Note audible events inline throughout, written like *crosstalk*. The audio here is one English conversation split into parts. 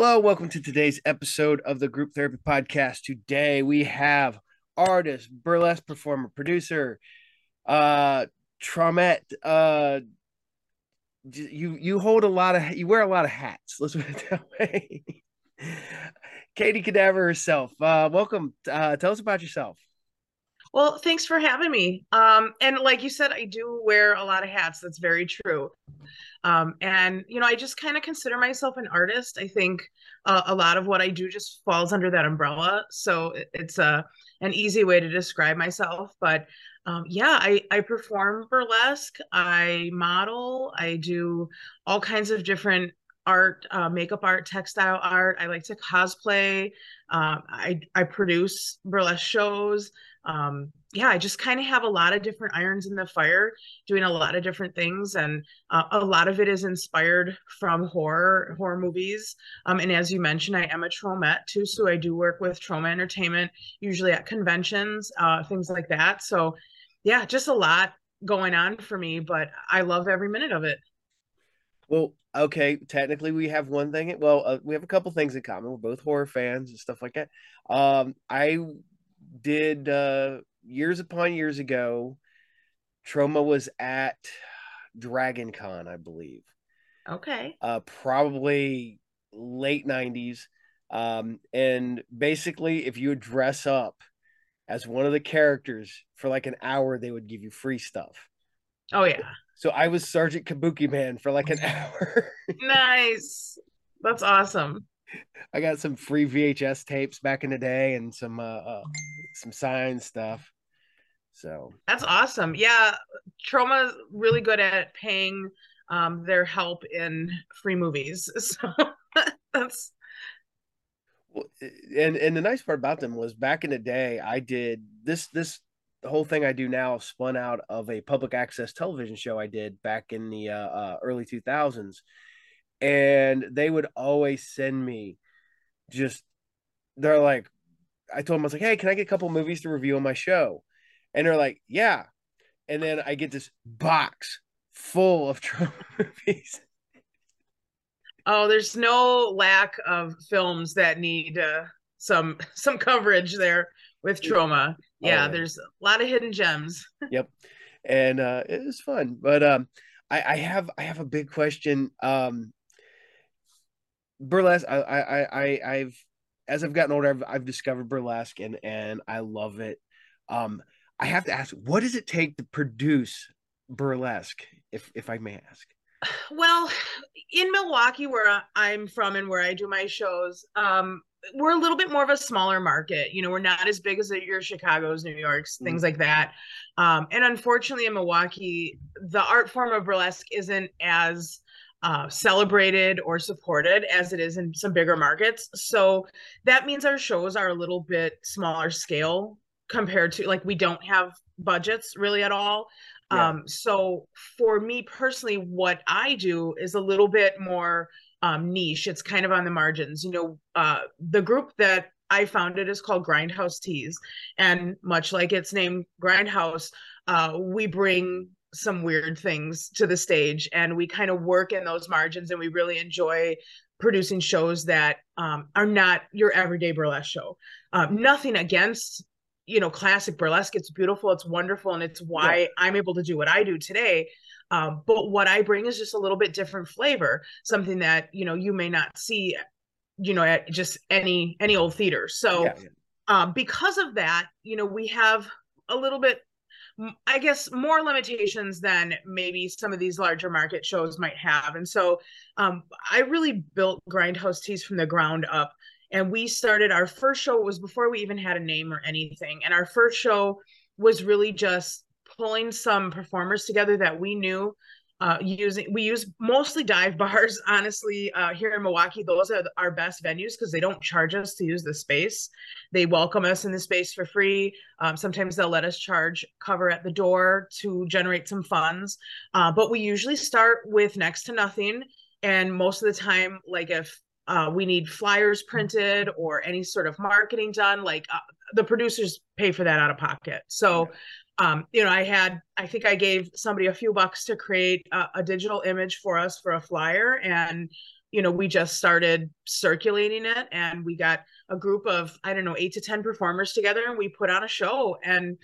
Hello, welcome to today's episode of the Group Therapy Podcast. Today we have artist, burlesque performer, producer, uh, Tromette. Uh, you you hold a lot of you wear a lot of hats. Let's put it that way. *laughs* Katie Kadaver herself. Uh, welcome. Uh, tell us about yourself. Well, thanks for having me. Um, and like you said, I do wear a lot of hats. That's very true. Um, and you know, I just kind of consider myself an artist. I think uh, a lot of what I do just falls under that umbrella. So it's a an easy way to describe myself. But um, yeah, I I perform burlesque. I model. I do all kinds of different art, uh, makeup art, textile art. I like to cosplay. Uh, I I produce burlesque shows um, yeah, I just kind of have a lot of different irons in the fire, doing a lot of different things, and uh, a lot of it is inspired from horror horror movies. Um, and as you mentioned, I am a Tromette too, so I do work with Troma Entertainment, usually at conventions, uh, things like that. So, yeah, just a lot going on for me, but I love every minute of it. Well, okay, technically we have one thing. Well, uh, we have a couple things in common. We're both horror fans and stuff like that. Um, I did uh years upon years ago. Troma was at Dragon Con, I believe. Okay. Uh probably late 90s. Um, and basically if you would dress up as one of the characters for like an hour, they would give you free stuff. Oh yeah. So I was Sergeant Kabuki Man for like an *laughs* hour. nice. That's awesome. I got some free VHS tapes back in the day and some uh, uh some signed stuff. So that's awesome. Yeah, Troma's really good at paying um, their help in free movies. *laughs* So *laughs* that's well, and and the nice part about them was back in the day, I did this this the whole thing I do now spun out of a public access television show I did back in the uh, uh, early 2000s and they would always send me just they're like I told them I was like, hey, can I get a couple movies to review on my show? And they're like, yeah. And then I get this box full of *laughs* Troma movies. Oh, there's no lack of films that need uh, some *laughs* some coverage there with Troma. Yeah, oh, there's a lot of hidden gems. *laughs* yep, and uh, it was fun. But um, I, I have I have a big question. Um, burlesque, I I I I've as I've gotten older, I've, I've discovered burlesque and and I love it. Um, I have to ask, what does it take to produce burlesque, if if I may ask? Well, in Milwaukee, where I'm from and where I do my shows, um, we're a little bit more of a smaller market. You know, we're not as big as your Chicago's, New York's, mm-hmm. things like that. Um, and unfortunately, in Milwaukee, the art form of burlesque isn't as uh, celebrated or supported as it is in some bigger markets. So that means our shows are a little bit smaller scale compared to like we don't have budgets really at all. Yeah. Um, so for me personally, what I do is a little bit more um, niche. It's kind of on the margins. You know, uh, the group that I founded is called Grindhouse Tease, and much like its name, Grindhouse, uh, we bring some weird things to the stage and we kind of work in those margins and we really enjoy producing shows that um, are not your everyday burlesque show um, nothing against you know classic burlesque it's beautiful it's wonderful and it's why yeah. i'm able to do what i do today um, but what i bring is just a little bit different flavor something that you know you may not see you know at just any any old theater so yeah. um, because of that you know we have a little bit I guess more limitations than maybe some of these larger market shows might have. And so um, I really built Grindhouse Tease from the ground up. And we started our first show It was before we even had a name or anything. And our first show was really just pulling some performers together that we knew uh, using we use mostly dive bars *laughs* honestly uh, here in milwaukee. Those are our best venues because they don't charge us to use the space. They welcome us in the space for free. Um, sometimes they'll let us charge cover at the door to generate some funds. Uh, but we usually start with next to nothing and most of the time like if uh, we need flyers printed or any sort of marketing done like uh, the producers pay for that out of pocket so um, you know, I had, I think I gave somebody a few bucks to create a, a, digital image for us for a flyer. And, you know, we just started circulating it and we got a group of, I don't know, eight to 10 performers together and we put on a show. And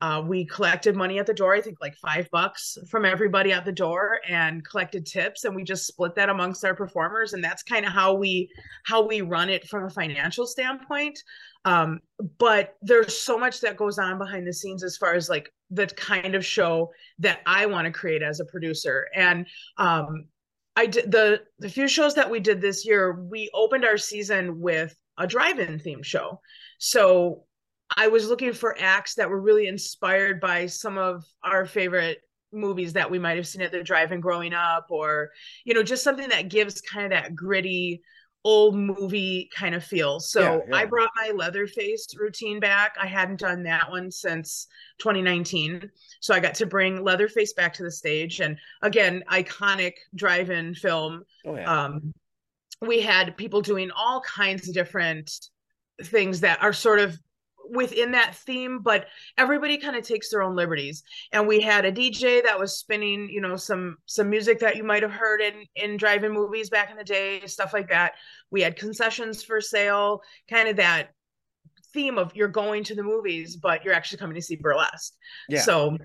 uh, we collected money at the door, I think like five bucks from everybody at the door and collected tips and we just split that amongst our performers. And that's kind of how we how we run it from a financial standpoint. Um, but there's so much that goes on behind the scenes as far as like the kind of show that I want to create as a producer. And um I did the the few shows that we did this year, we opened our season with a drive-in theme show. So I was looking for acts that were really inspired by some of our favorite movies that we might have seen at the drive-in growing up or you know just something that gives kind of that gritty old movie kind of feel. So yeah, yeah. i brought my leatherface routine back. I hadn't done that one since 2019 so i got to bring leatherface back to the stage. And again iconic drive-in film. Oh, yeah. um we had people doing all kinds of different things that are sort of within that theme but everybody kind of takes their own liberties. And we had a dj that was spinning you know some some music that you might have heard in in drive-in movies back in the day stuff like that. We had concessions for sale kind of that theme of you're going to the movies but you're actually coming to see burlesque. Yeah. so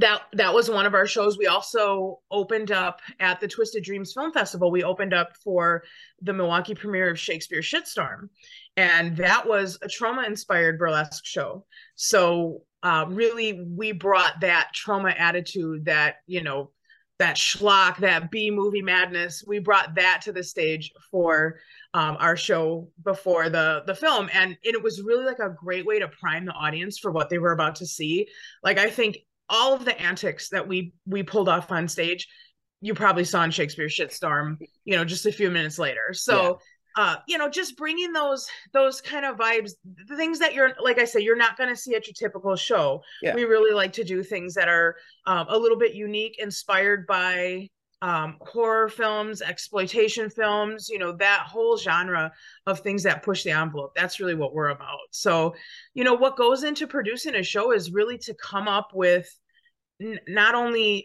that that was one of our shows. We also opened up at the twisted dreams film festival. We opened up for the milwaukee premiere of shakespeare shitstorm. And that was a Troma inspired burlesque show. So uh, really we brought that Troma attitude that you know that schlock that b movie madness we brought that to the stage for um, our show before the the film. And it was really like a great way to prime the audience for what they were about to see. Like i think all of the antics that we we pulled off on stage you probably saw in shakespeare shitstorm you know just a few minutes later so yeah. uh you know just bringing those those kind of vibes the things that you're like i say you're not going to see at your typical show yeah. we really like to do things that are um, a little bit unique inspired by um, horror films, exploitation films, you know, that whole genre of things that push the envelope. That's really what we're about. So, you know, what goes into producing a show is really to come up with n- not only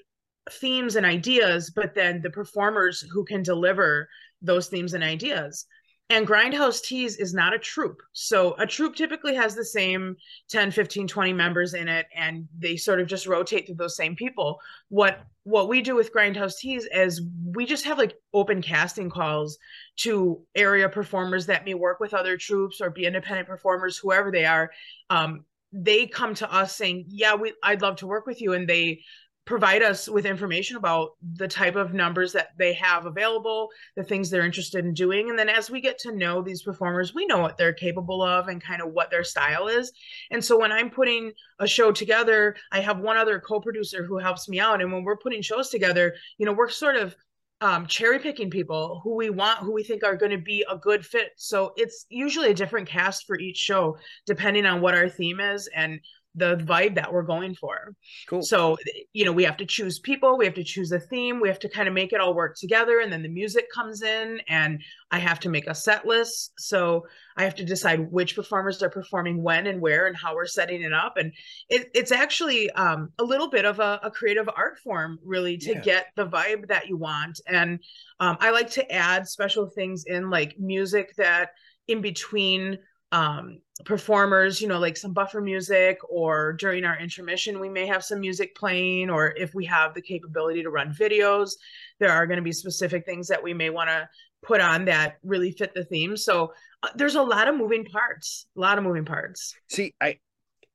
themes and ideas, but then the performers who can deliver those themes and ideas. And Grindhouse Tease is not a troupe. So a troupe typically has the same 10, 15, 20 members in it, and they sort of just rotate through those same people. What what we do with Grindhouse Tease is we just have like open casting calls to area performers that may work with other troops or be independent performers, whoever they are. Um, they come to us saying, "Yeah, we I'd love to work with you," and they provide us with information about the type of numbers that they have available, the things they're interested in doing. And then as we get to know these performers, we know what they're capable of and kind of what their style is. And so when I'm putting a show together, I have one other co producer who helps me out. And when we're putting shows together, you know, we're sort of um, cherry picking people who we want, who we think are going to be a good fit. So it's usually a different cast for each show, depending on what our theme is and the vibe that we're going for. Cool. So, you know, we have to choose people, we have to choose a theme, we have to kind of make it all work together. And then the music comes in, and I have to make a set list. So I have to decide which performers are performing when and where and how we're setting it up. And it, it's actually um, a little bit of a, a, creative art form, really, to yeah. get the vibe that you want. And um, I like to add special things in, like music that in between um, performers, you know, like some buffer music, or during our intermission, we may have some music playing, or if we have the capability to run videos, there are going to be specific things that we may want to put on that really fit the theme. So uh, there's a lot of moving parts, a lot of moving parts. See, I,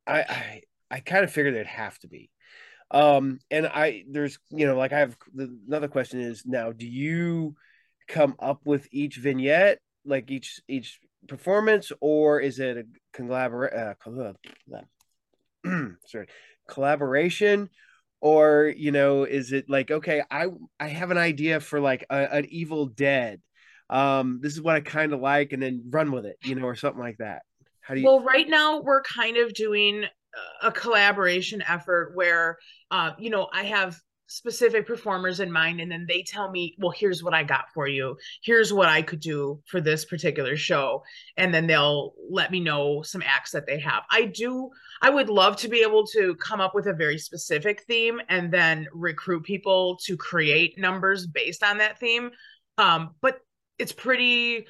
I, I, I kind of figured it'd have to be. Um, and I, there's, you know, like I have another question is now, do you come up with each vignette, like each, each performance, or is it a collaboration? Uh, *clears throat* sorry, collaboration, or you know, is it like okay, I I have an idea for like a, an Evil Dead. Um, this is what I kind of like, and then run with it, you know, or something like that. How do you? Well, right now we're kind of doing a collaboration effort where, uh, you know, I have specific performers in mind and then they tell me well here's what i got for you. Here's what i could do for this particular show. And then they'll let me know some acts that they have. I do i would love to be able to come up with a very specific theme and then recruit people to create numbers based on that theme. Um, but it's pretty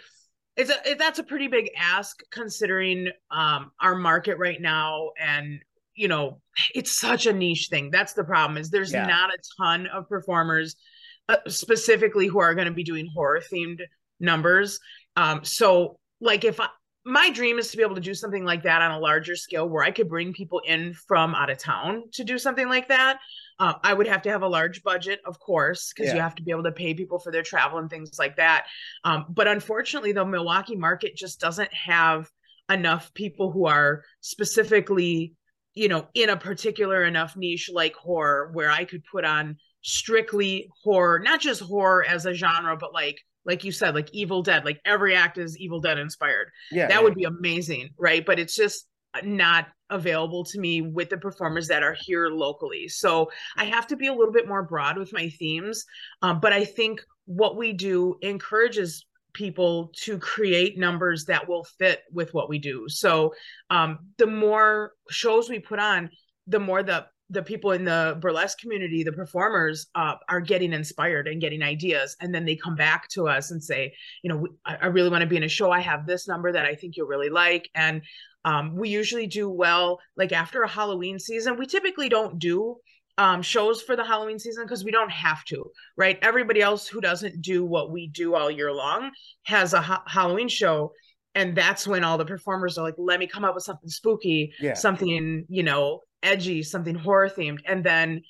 it's a it, that's a pretty big ask considering um, our market right now and you know it's such a niche thing that's the problem is there's yeah. not a ton of performers uh, specifically who are going to be doing horror themed numbers um, so like if I, my dream is to be able to do something like that on a larger scale where I could bring people in from out of town to do something like that. Uh, I would have to have a large budget, of course, because yeah. you have to be able to pay people for their travel and things like that. Um, but unfortunately, the Milwaukee market just doesn't have enough people who are specifically, you know, in a particular enough niche like horror where I could put on strictly horror, not just horror as a genre, but like like you said, like Evil Dead, like every act is Evil Dead inspired. Yeah, that yeah. would be amazing, right? But it's just not available to me with the performers that are here locally. So I have to be a little bit more broad with my themes. Um, but I think what we do encourages people to create numbers that will fit with what we do. So um, the more shows we put on, the more the the people in the burlesque community, the performers, uh, are getting inspired and getting ideas, and then they come back to us and say, you know, I, I really want to be in a show. I have this number that I think you'll really like, and um, we usually do well. Like after a Halloween season, we typically don't do um, shows for the Halloween season because we don't have to, right? Everybody else who doesn't do what we do all year long has a ha- Halloween show and that's when all the performers are like let me come up with something spooky yeah. something you know edgy, something horror themed. And then,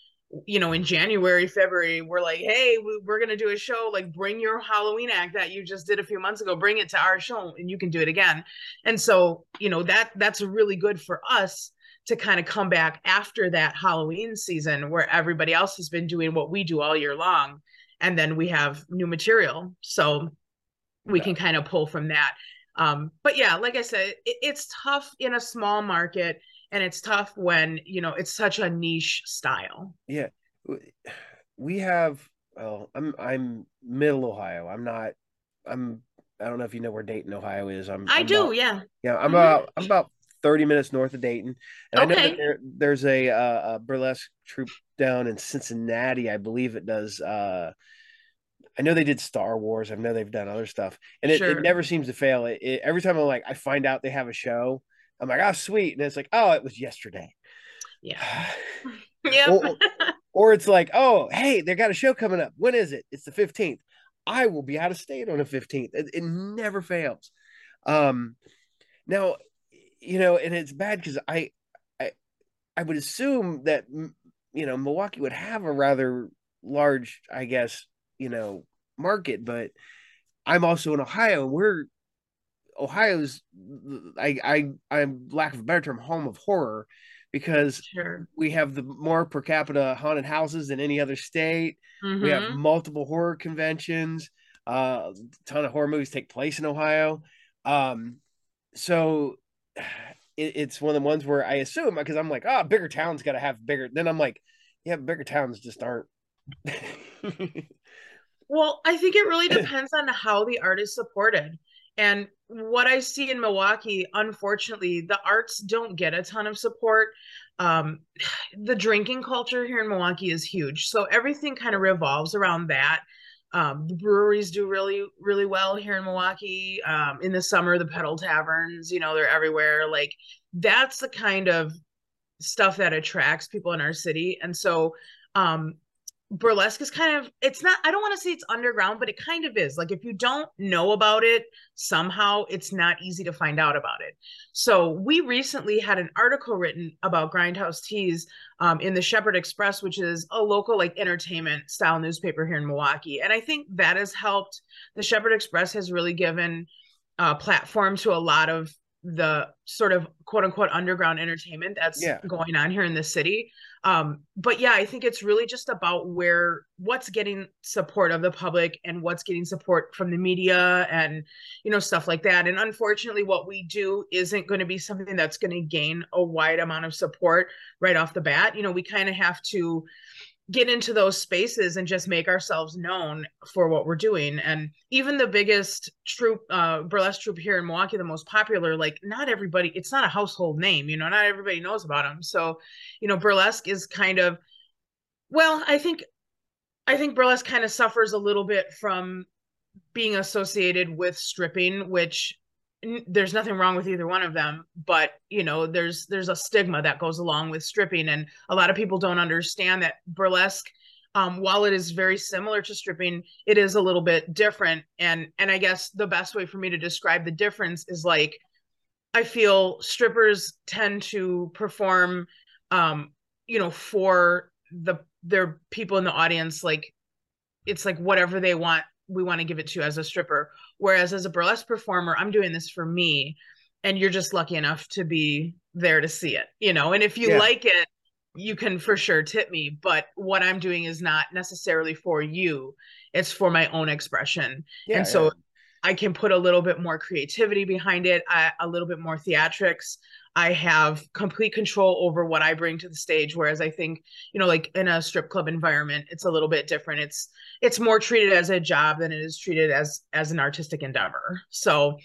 you know, in January, February, we're like, hey, we're going to do a show. Like, bring your Halloween act that you just did a few months ago, bring it to our show and you can do it again. And so, you know, that that's really good for us to kind of come back after that Halloween season where everybody else has been doing what we do all year long. And then we have new material. So we yeah. can kind of pull from that. Um, but yeah, like I said, it, it's tough in a small market and it's tough when you know it's such a niche style yeah we have well i'm i'm middle ohio i'm not i'm i don't know if you know where dayton ohio is i'm i I'm do about, yeah yeah i'm mm-hmm. about i'm about 30 minutes north of dayton and okay. i know that there, there's a, uh, a burlesque troupe down in cincinnati i believe it does uh I know they did Star Wars. I know they've done other stuff, and it, sure. it never seems to fail. It, it, every time I'm like, I find out they have a show, I'm like, oh, sweet. And it's like, oh, it was yesterday. Yeah. *sighs* *laughs* yeah. or, or, it's like, oh, hey, they got a show coming up. When is it? It's the 15th. I will be out of state on the 15th. It, it never fails. Um, now, you know, and it's bad because I, I, I would assume that, you know, Milwaukee would have a rather large, I guess, you know, market, but I'm also in Ohio and we're Ohio's I I I'm lack of a better term home of horror because sure. we have the more per capita haunted houses than any other state. Mm-hmm. We have mm-hmm. multiple horror conventions. Uh, a ton of horror movies take place in Ohio. Um, so *sighs* it, it's one of the ones where I assume because I'm like, oh, bigger towns got to have bigger. Then I'm like, yeah, bigger towns just aren't. *laughs* well, I think it really *laughs* depends on how the art is supported. And what I see in Milwaukee, unfortunately, the arts don't get a ton of support. Um, *sighs* the drinking culture here in Milwaukee is huge. So everything kind of revolves around that. Um, the breweries do really, really well here in Milwaukee. Um, in the summer, the pedal taverns, you know, they're everywhere. Like that's the kind of stuff that attracts people in our city. And so um, burlesque is kind of it's not i don't want to say it's underground but it kind of is. Like if you don't know about it somehow it's not easy to find out about it. So we recently had an article written about grindhouse tease um, in the shepherd express which is a local like entertainment style newspaper here in milwaukee. And i think that has helped. The shepherd express has really given a platform to a lot of the sort of quote unquote underground entertainment that's yeah. going on here in the city. Um, but yeah, I think it's really just about where what's getting support of the public and what's getting support from the media and you know stuff like that. And unfortunately, what we do isn't going to be something that's going to gain a wide amount of support right off the bat. You know, we kind of have to get into those spaces and just make ourselves known for what we're doing. And even the biggest troupe, uh, burlesque troupe here in Milwaukee, the most popular, like not everybody, it's not a household name, you know, not everybody knows about them. So, you know, burlesque is kind of, well, I think, I think burlesque kind of suffers a little bit from being associated with stripping, which there's nothing wrong with either one of them but you know there's there's a stigma that goes along with stripping and a lot of people don't understand that burlesque um, while it is very similar to stripping it is a little bit different and and i guess the best way for me to describe the difference is like i feel strippers tend to perform um you know for the their people in the audience like it's like whatever they want we want to give it to as a stripper. Whereas as a burlesque performer, I'm doing this for me, and you're just lucky enough to be there to see it, you know. And if you yeah. like it, you can for sure tip me. But what I'm doing is not necessarily for you; it's for my own expression. Yeah, and so yeah. I can put a little bit more creativity behind it, a little bit more theatrics. I have complete control over what I bring to the stage. Whereas I think, you know, like in a strip club environment, it's a little bit different. It's it's more treated as a job than it is treated as as an artistic endeavor. So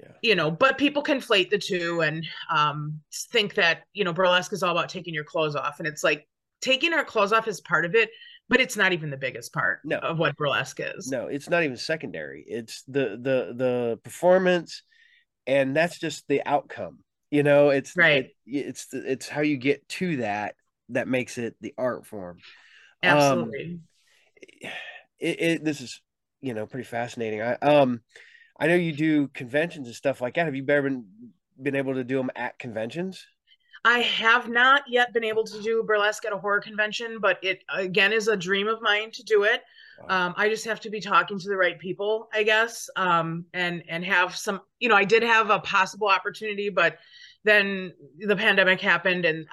yeah. you know, but people conflate the two and um think that, you know, burlesque is all about taking your clothes off. And it's like taking our clothes off is part of it, but it's not even the biggest part no. of what burlesque is. No, it's not even secondary. It's the the the performance and that's just the outcome you know it's right it, it's it's how you get to that that makes it the art form um, absolutely um, it, it, this is you know pretty fascinating i um i know you do conventions and stuff like that have you ever been been able to do them at conventions I have not yet been able to do burlesque at a horror convention, but it again is a dream of mine to do it. Wow. Um, I just have to be talking to the right people, I guess, um, and and have some. You know, I did have a possible opportunity, but then the pandemic happened and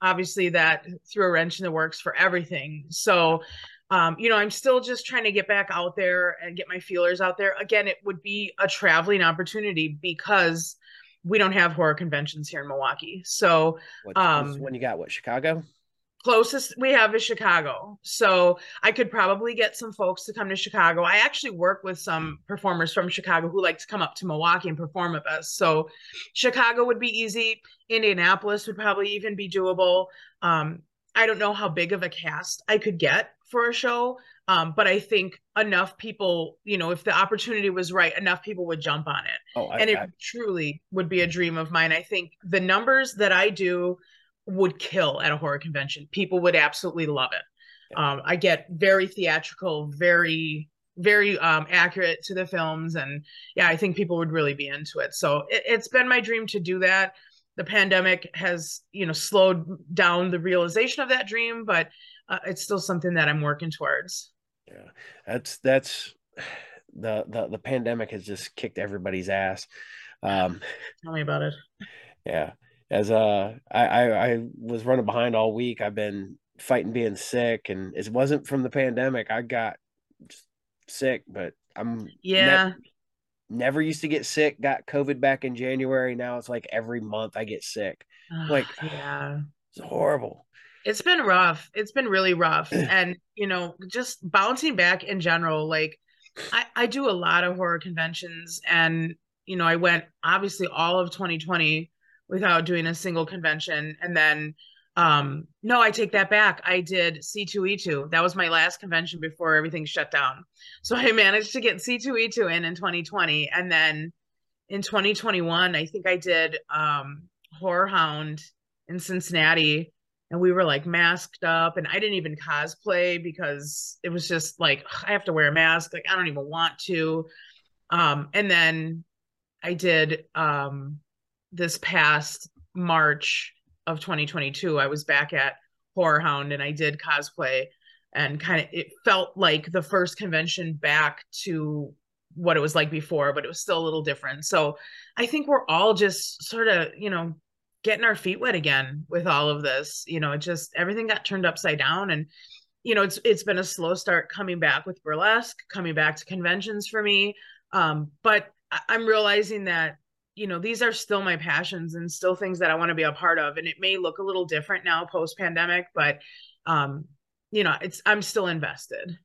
obviously that threw a wrench in the works for everything. So um, you know i'm still just trying to get back out there and get my feelers out there. Again it would be a traveling opportunity because we don't have horror conventions here in milwaukee. So what, um, when you got what chicago closest we have is Chicago. So I could probably get some folks to come to Chicago. I actually work with some performers from Chicago who like to come up to Milwaukee and perform with us. So Chicago would be easy. Indianapolis would probably even be doable. Um, I don't know how big of a cast I could get for a show. Um, but I think enough people, you know, if the opportunity was right, enough people would jump on it. Oh, I, and it I, truly would be a dream of mine. I think the numbers that I do would kill at a horror convention. People would absolutely love it. Um, I get very theatrical, very very um, accurate to the films, and yeah, I think people would really be into it. So it, it's been my dream to do that. The pandemic has you know slowed down the realization of that dream, but uh, it's still something that I'm working towards. Yeah, that's that's the the the pandemic has just kicked everybody's ass. Um, *sighs* Tell me about it. Yeah, as uh I, I, I was running behind all week. I've been fighting being sick, and it wasn't from the pandemic. I got sick, but I'm yeah. Ne- never used to get sick. Got COVID back in January. Now it's like every month I get sick. like *sighs* yeah, it's horrible. It's been rough. It's been really rough, *clears throat* and you know, just bouncing back in general. Like I I do a lot of horror conventions, and you know, I went obviously all of 2020 without doing a single convention. And then, um, no, I take that back. I did C2E2. That was my last convention before everything shut down. So I managed to get C2E2 in in 2020. And then in 2021, I think I did um, Horror in Cincinnati. And we were like masked up, and I didn't even cosplay because it was just like I have to wear a mask. Like I don't even want to. Um, and then I did um, this past March of 2022, I was back at Horror Hound and I did cosplay and kind of it felt like the first convention back to what it was like before, but it was still a little different. So I think we're all just sort of, you know, getting our feet wet again with all of this. You know, it just everything got turned upside down and you know, it's it's been a slow start coming back with burlesque, coming back to conventions for me. Um, but I'm realizing that you know these are still my passions and still things that i want to be a part of and it may look a little different now post pandemic but um you know, it's I'm still invested.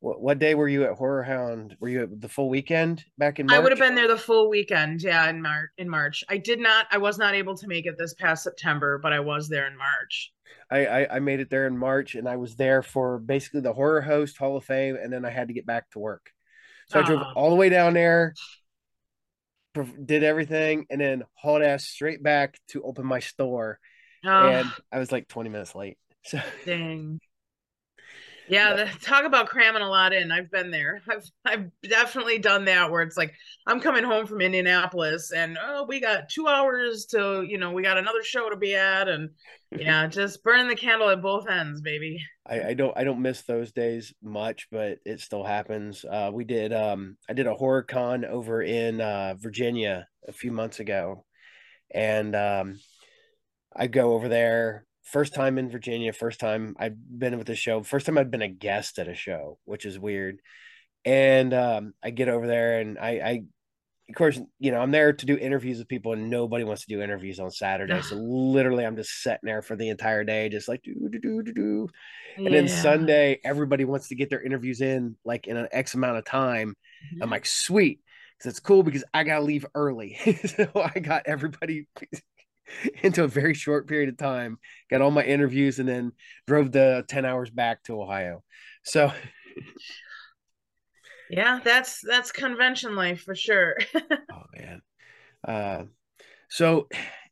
What what day were you at Horror Hound? Were you at the full weekend back in March? I would have been there the full weekend, yeah, in March in March. I did not I was not able to make it this past September, but I was there in March. I, I, I made it there in March and I was there for basically the horror host Hall of Fame and then I had to get back to work. So I drove all the way down there, did everything, and then hauled ass straight back to open my store. Oh. And I was like 20 minutes late. *laughs* So dang. Yeah, the, talk about cramming a lot in. I've been there. I've I've definitely done that where it's like I'm coming home from Indianapolis and oh, we got 2 hours to, you know, we got another show to be at and *laughs* yeah, just burning the candle at both ends, baby. I, I don't I don't miss those days much, but it still happens. Uh, we did um I did a horror con over in uh, Virginia a few months ago. And um I go over there first time in Virginia, first time I've been with the show, first time I've been a guest at a show, which is weird. And um, I get over there and I, I, of course, you know, I'm there to do interviews with people and nobody wants to do interviews on Saturday. so literally I'm just sitting there for the entire day, just like do, do, do, do, do. And yeah. then Sunday, everybody wants to get their interviews in like in an X amount of time. Mm-hmm. I'm like, sweet. Cause it's cool because I gotta leave early. *laughs* so I got everybody *laughs* into a very short period of time, got all my interviews, and then drove the 10 hours back to Ohio. So, yeah, that's that's convention life for sure. *laughs* oh, man. Uh, so,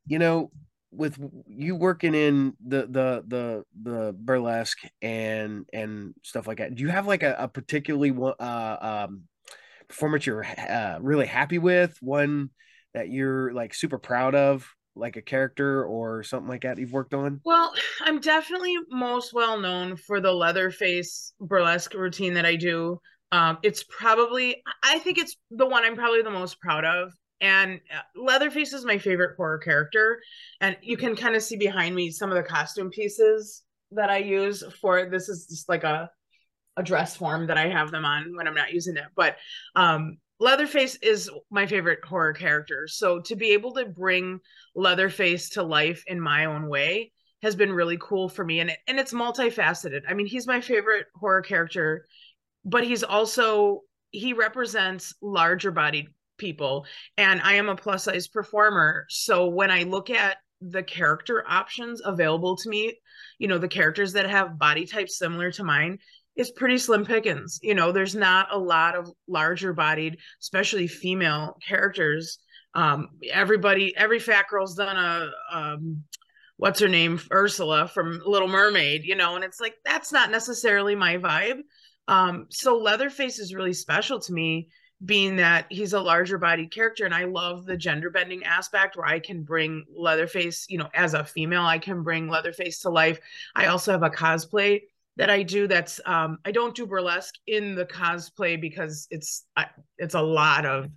you know, with you working in the the the the burlesque and and stuff like that do you have like a, a particularly uh um performance you're uh, really happy with one that you're like super proud of like a character or something like that you've worked on? Well, *sighs* I'm definitely most well known for the Leatherface burlesque routine that I do. Um, it's probably, I think it's the one I'm probably the most proud of. And uh, Leatherface is my favorite horror character. And you can kind of see behind me some of the costume pieces that I use for this is just like a a dress form that I have them on when I'm not using it. But um Leatherface is my favorite horror character. So to be able to bring Leatherface to life in my own way has been really cool for me and and it's multifaceted. I mean, he's my favorite horror character, but he's also he represents larger bodied people and I am a plus size performer. So when I look at the character options available to me, you know, the characters that have body types similar to mine, is pretty slim pickings. You know, there's not a lot of larger bodied, especially female characters. Um, everybody, every fat girl's done a, um, what's her name, Ursula from Little Mermaid, you know, and it's like, that's not necessarily my vibe. Um, so Leatherface is really special to me, being that he's a larger bodied character. And I love the gender bending aspect where I can bring Leatherface, you know, as a female, I can bring Leatherface to life. I also have a cosplay that I do that's um I don't do burlesque in the cosplay because it's it's a lot of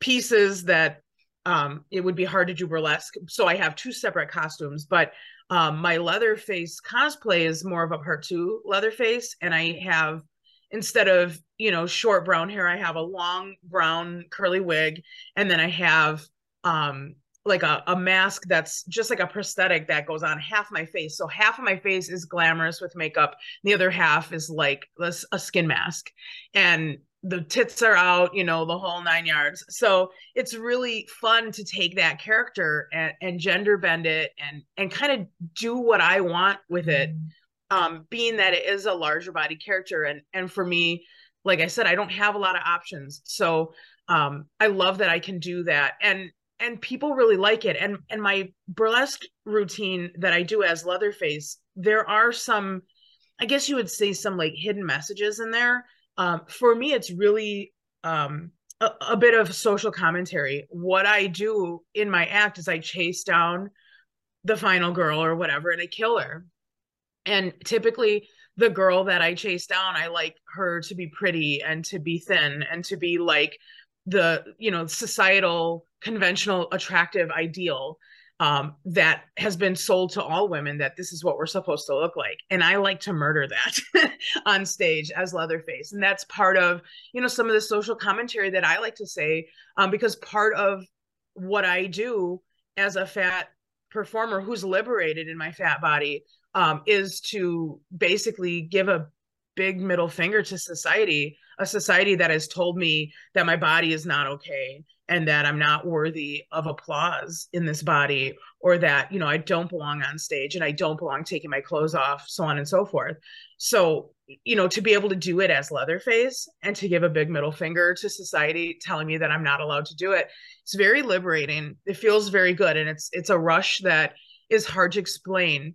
pieces that um it would be hard to do burlesque. So I have two separate costumes but um my Leatherface cosplay is more of a part 2 Leatherface and I have instead of you know short brown hair I have a long brown curly wig and then I have um like a, a mask that's just like a prosthetic that goes on half my face. So half of my face is glamorous with makeup. The other half is like a, a skin mask. And the tits are out, you know, the whole nine yards. So it's really fun to take that character and, and gender bend it and and kind of do what I want with it. Um, being that it is a larger body character. And and for me, like I said, I don't have a lot of options. So um, I love that I can do that. And and people really like it. And and my burlesque routine that i do as leatherface there are some i guess you would say some like hidden messages in there. Um, for me it's really um, a, a bit of social commentary. What i do in my act is i chase down the final girl or whatever and i kill her. And typically the girl that i chase down i like her to be pretty and to be thin and to be like the you know societal conventional attractive ideal um, that has been sold to all women that this is what we're supposed to look like. And i like to murder that *laughs* on stage as leatherface. And that's part of you know some of the social commentary that i like to say um, because part of what i do as a fat performer who's liberated in my fat body um, is to basically give a big middle finger to society, a society that has told me that my body is not okay and that I'm not worthy of applause in this body or that, you know, I don't belong on stage and I don't belong taking my clothes off, so on and so forth. So, you know, to be able to do it as Leatherface and to give a big middle finger to society telling me that I'm not allowed to do it, it's very liberating. It feels very good and it's it's a rush that is hard to explain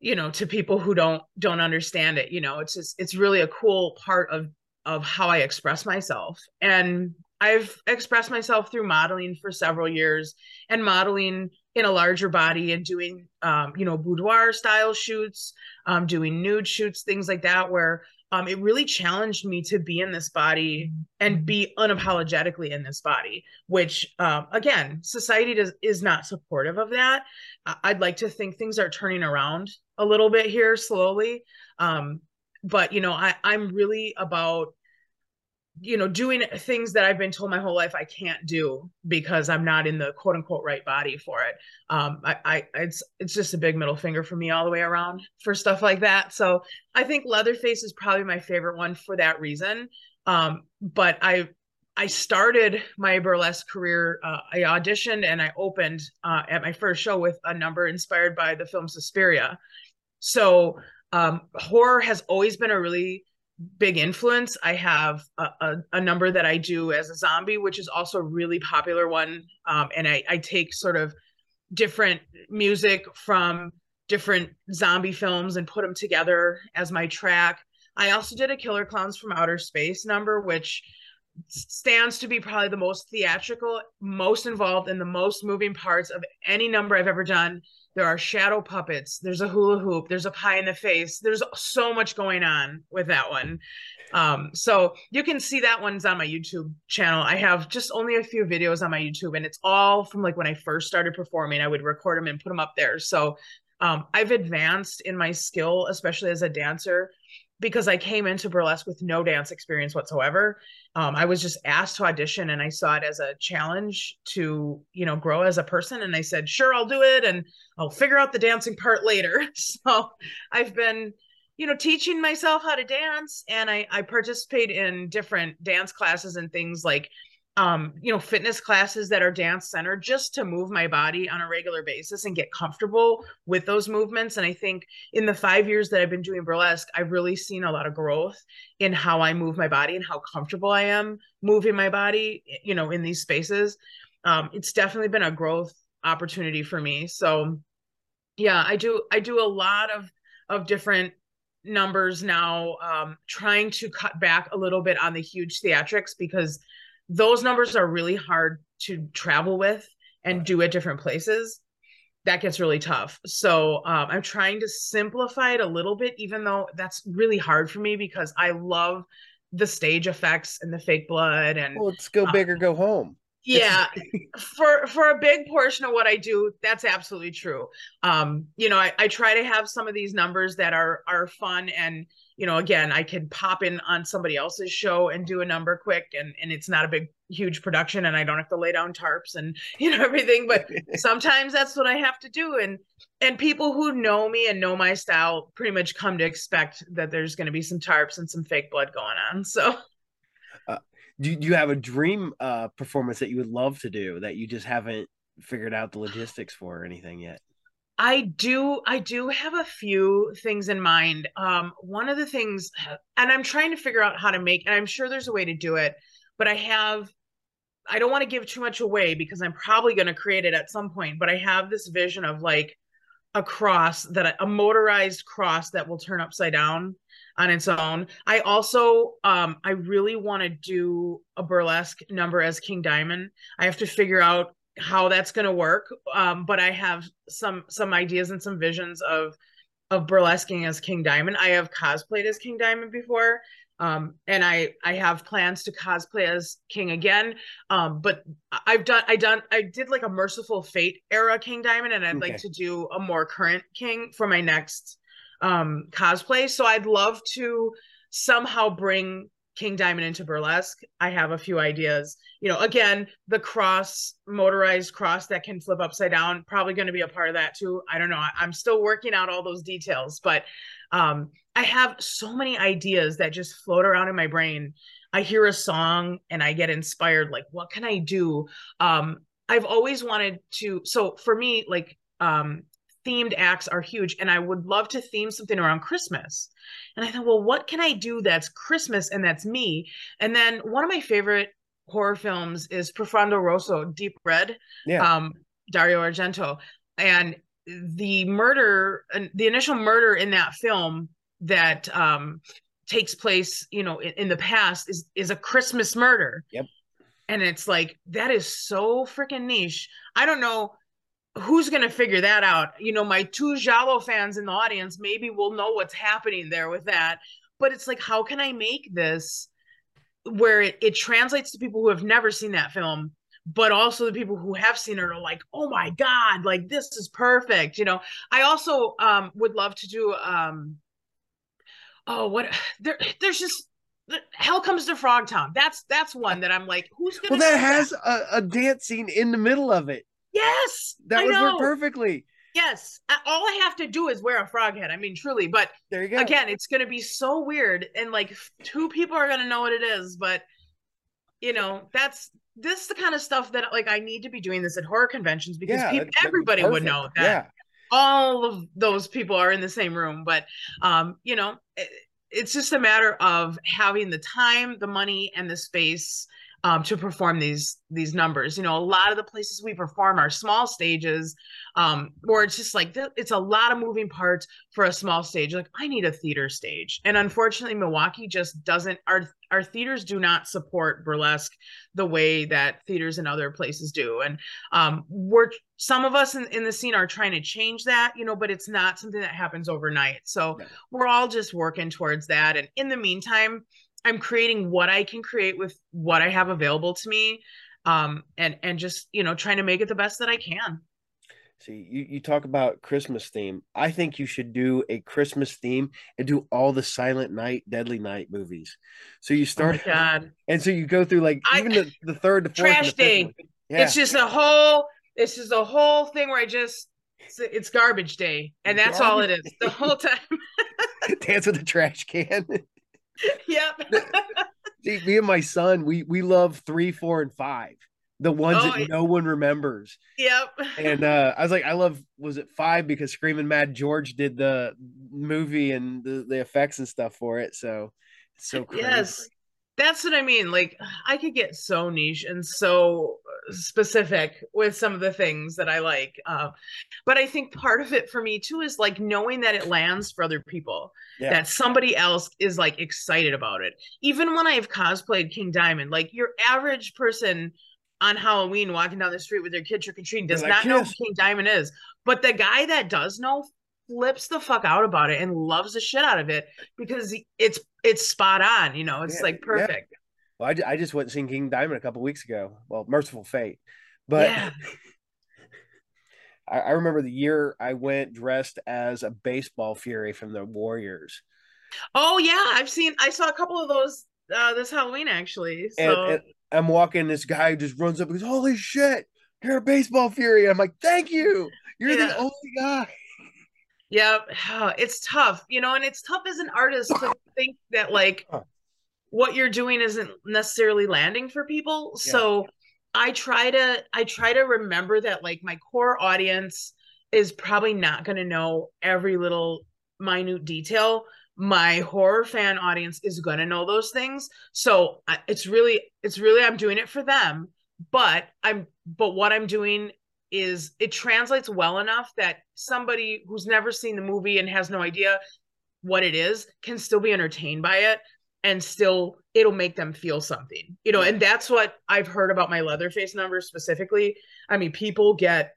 you know to people who don't don't understand it you know it's just it's really a cool part of of how i express myself and i've expressed myself through modeling for several years and modeling in a larger body and doing um, you know boudoir style shoots um, doing nude shoots things like that where um, it really challenged me to be in this body and be unapologetically in this body which um, again society does is not supportive of that. I'd like to think things are turning around a little bit here slowly um, but you know I, i'm really about you know doing things that i've been told my whole life i can't do because i'm not in the quote unquote right body for it. Um I, I it's it's just a big middle finger for me all the way around for stuff like that. So i think leatherface is probably my favorite one for that reason. Um but i i started my burlesque career uh, i auditioned and i opened uh, at my first show with a number inspired by the film suspiria. So um horror has always been a really big influence. I have a, a, a, number that I do as a zombie, which is also a really popular one. Um, and I, I take sort of different music from different zombie films and put them together as my track. I also did a Killer Clowns from Outer Space number, which stands to be probably the most theatrical, most involved, and the most moving parts of any number I've ever done. There are shadow puppets. There's a hula hoop. There's a pie in the face. There's so much going on with that one. Um, so you can see that one's on my YouTube channel. I have just only a few videos on my YouTube, and it's all from like when I first started performing. I would record them and put them up there. So um, I've advanced in my skill, especially as a dancer, because I came into burlesque with no dance experience whatsoever. Um, I was just asked to audition and I saw it as a challenge to, you know, grow as a person. And I said, sure, I'll do it. And I'll figure out the dancing part later. *laughs* So I've been, you know, teaching myself how to dance and I, I participate in different dance classes and things like um, you know, fitness classes that are dance centered just to move my body on a regular basis and get comfortable with those movements. And I think in the five years that I've been doing burlesque, I've really seen a lot of growth in how I move my body and how comfortable I am moving my body, you know, in these spaces. Um, it's definitely been a growth opportunity for me. So yeah, I do I do a lot of of different numbers now um trying to cut back a little bit on the huge theatrics because those numbers are really hard to travel with and do at different places that gets really tough. So um, i'm trying to simplify it a little bit even though that's really hard for me because i love the stage effects and the fake blood and well, let's go big or go home. Yeah. *laughs* For for a big portion of what i do that's absolutely true. Um you know I, I try to have some of these numbers that are are fun and you know, again, I can pop in on somebody else's show and do a number quick and, and it's not a big, huge production and I don't have to lay down tarps and, *laughs* you know, everything. But *laughs* sometimes that's what I have to do. And, and people who know me and know my style pretty much come to expect that there's going to be some tarps and some fake blood going on. *laughs* So, uh, do, do you have a dream uh, performance that you would love to do that you just haven't figured out the logistics for or anything yet? I do I do have a few things in mind. Um, one of the things *sighs* and I'm trying to figure out how to make and I'm sure there's a way to do it, but I have I don't want to give too much away because I'm probably going to create it at some point, but I have this vision of like a cross that a motorized cross that will turn upside down on its own. I also um I really want to do a burlesque number as King Diamond. I have to figure out how that's going to work um, but i have some some ideas and some visions of of burlesquing as king diamond i have cosplayed as king diamond before um, and i i have plans to cosplay as king again um, but i've done i done i did like a mercyful fate era king diamond and i'd okay. like to do a more current king for my next um, cosplay so i'd love to somehow bring King Diamond into burlesque, I have a few ideas. You know, again, the cross, motorized cross that can flip upside down, probably going to be a part of that too. I don't know. I'm still working out all those details, but um, I have so many ideas that just float around in my brain. I hear a song and I get inspired. Like, what can I do? Um, I've always wanted to. So for me, like, um, themed acts are huge and i would love to theme something around christmas. And i thought well what can i do that's christmas and that's me? And then one of my favorite horror films is profondo rosso deep red yeah. um dario argento. And the murder the initial murder in that film that um takes place you know in, in the past is is a christmas murder. Yep. And it's like that is so freaking niche. I don't know who's going to figure that out? You know, my two giallo fans in the audience maybe will know what's happening there with that. But it's like, how can I make this where it, it translates to people who have never seen that film, but also the people who have seen it are like, oh my God, like this is perfect. You know, I also um, would love to do, um, oh, what there, there's just, Hell comes to Frogtown. That's that's one that I'm like, who's gonna? Well, that has that? A, a dance scene in the middle of it. Yes, that I would know. work perfectly. Yes, all I have to do is wear a frog head. I mean, truly. But there you go. Again, it's going to be so weird, and like two people are going to know what it is. But you know, that's this is the kind of stuff that like I need to be doing this at horror conventions because yeah, people, everybody would know that. Yeah. All of those people are in the same room, but um, you know, it, it's just a matter of having the time, the money, and the space um, to perform these these numbers. You know, a lot of the places we perform are small stages, um, where it's just like th- it's a lot of moving parts for a small stage. Like I need a theater stage, and unfortunately, Milwaukee just doesn't. Our our theaters do not support burlesque the way that theaters in other places do, and um, we're some of us in, in the scene are trying to change that, you know, but it's not something that happens overnight. So yeah. we're all just working towards that, and in the meantime I'm creating what I can create with what I have available to me, um, and and just you know trying to make it the best that I can. See, you, you talk about Christmas theme. I think you should do a Christmas theme and do all the Silent Night, Deadly Night movies. So you start, oh God. *laughs* and so you go through like even the, the third, the fourth, trash day. Yeah. It's just a whole. It's just a whole thing where I just it's, it's garbage day, and that's garbage. all it is the whole time. *laughs* Dance with the trash can. *laughs* *laughs* yep. See, me and my son, we we love three, four, and five. The ones oh, that no one remembers. Yep. And uh, I was like, I love was it five because Screaming Mad George did the movie and the, the effects and stuff for it. So it's so crazy. Yes. That's what I mean. Like I could get so niche and so specific with some of the things that I like. Uh, but I think part of it for me too is like knowing that it lands for other people, yeah. that somebody else is like excited about it. Even when I've cosplayed King Diamond, like your average person on Halloween walking down the street with their kid trick or treating does like, not know who King Diamond is. But the guy that does know flips the fuck out about it and loves the shit out of it because it's it's spot on. You know, it's yeah, like perfect. Yeah. Well, I, I just went seeing King Diamond a couple weeks ago. Well, Mercyful Fate, but yeah. *laughs* I, I, remember the year I went dressed as a baseball fury from the Warriors. Oh yeah, I've seen. I saw a couple of those uh, this Halloween actually. So. And, and I'm walking. This guy just runs up and goes, "Holy shit, you're a baseball fury!" And I'm like, "Thank you. You're yeah. the only guy." Yeah, *sighs* it's tough, you know, and it's tough as an artist to *sighs* think that like what you're doing isn't necessarily landing for people. Yeah. So I try to I try to remember that like my core audience is probably not going to know every little minute detail. My horror fan audience is going to know those things. So it's really it's really I'm doing it for them, but I'm but what I'm doing is it translates well enough that somebody who's never seen the movie and has no idea what it is can still be entertained by it and still it'll make them feel something you know and that's what i've heard about my leatherface numbers specifically. I mean people get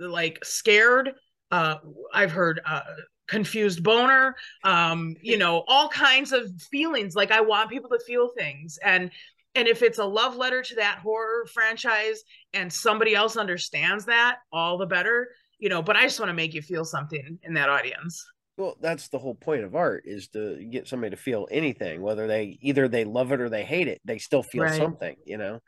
like scared uh i've heard uh confused boner um you know all kinds of feelings. Like i want people to feel things. And and if it's a love letter to that horror franchise and somebody else understands that all the better you know but i just want to make you feel something in that audience Well, that's the whole point of art is to get somebody to feel anything, whether they either they love it or they hate it, they still feel Right. something, you know.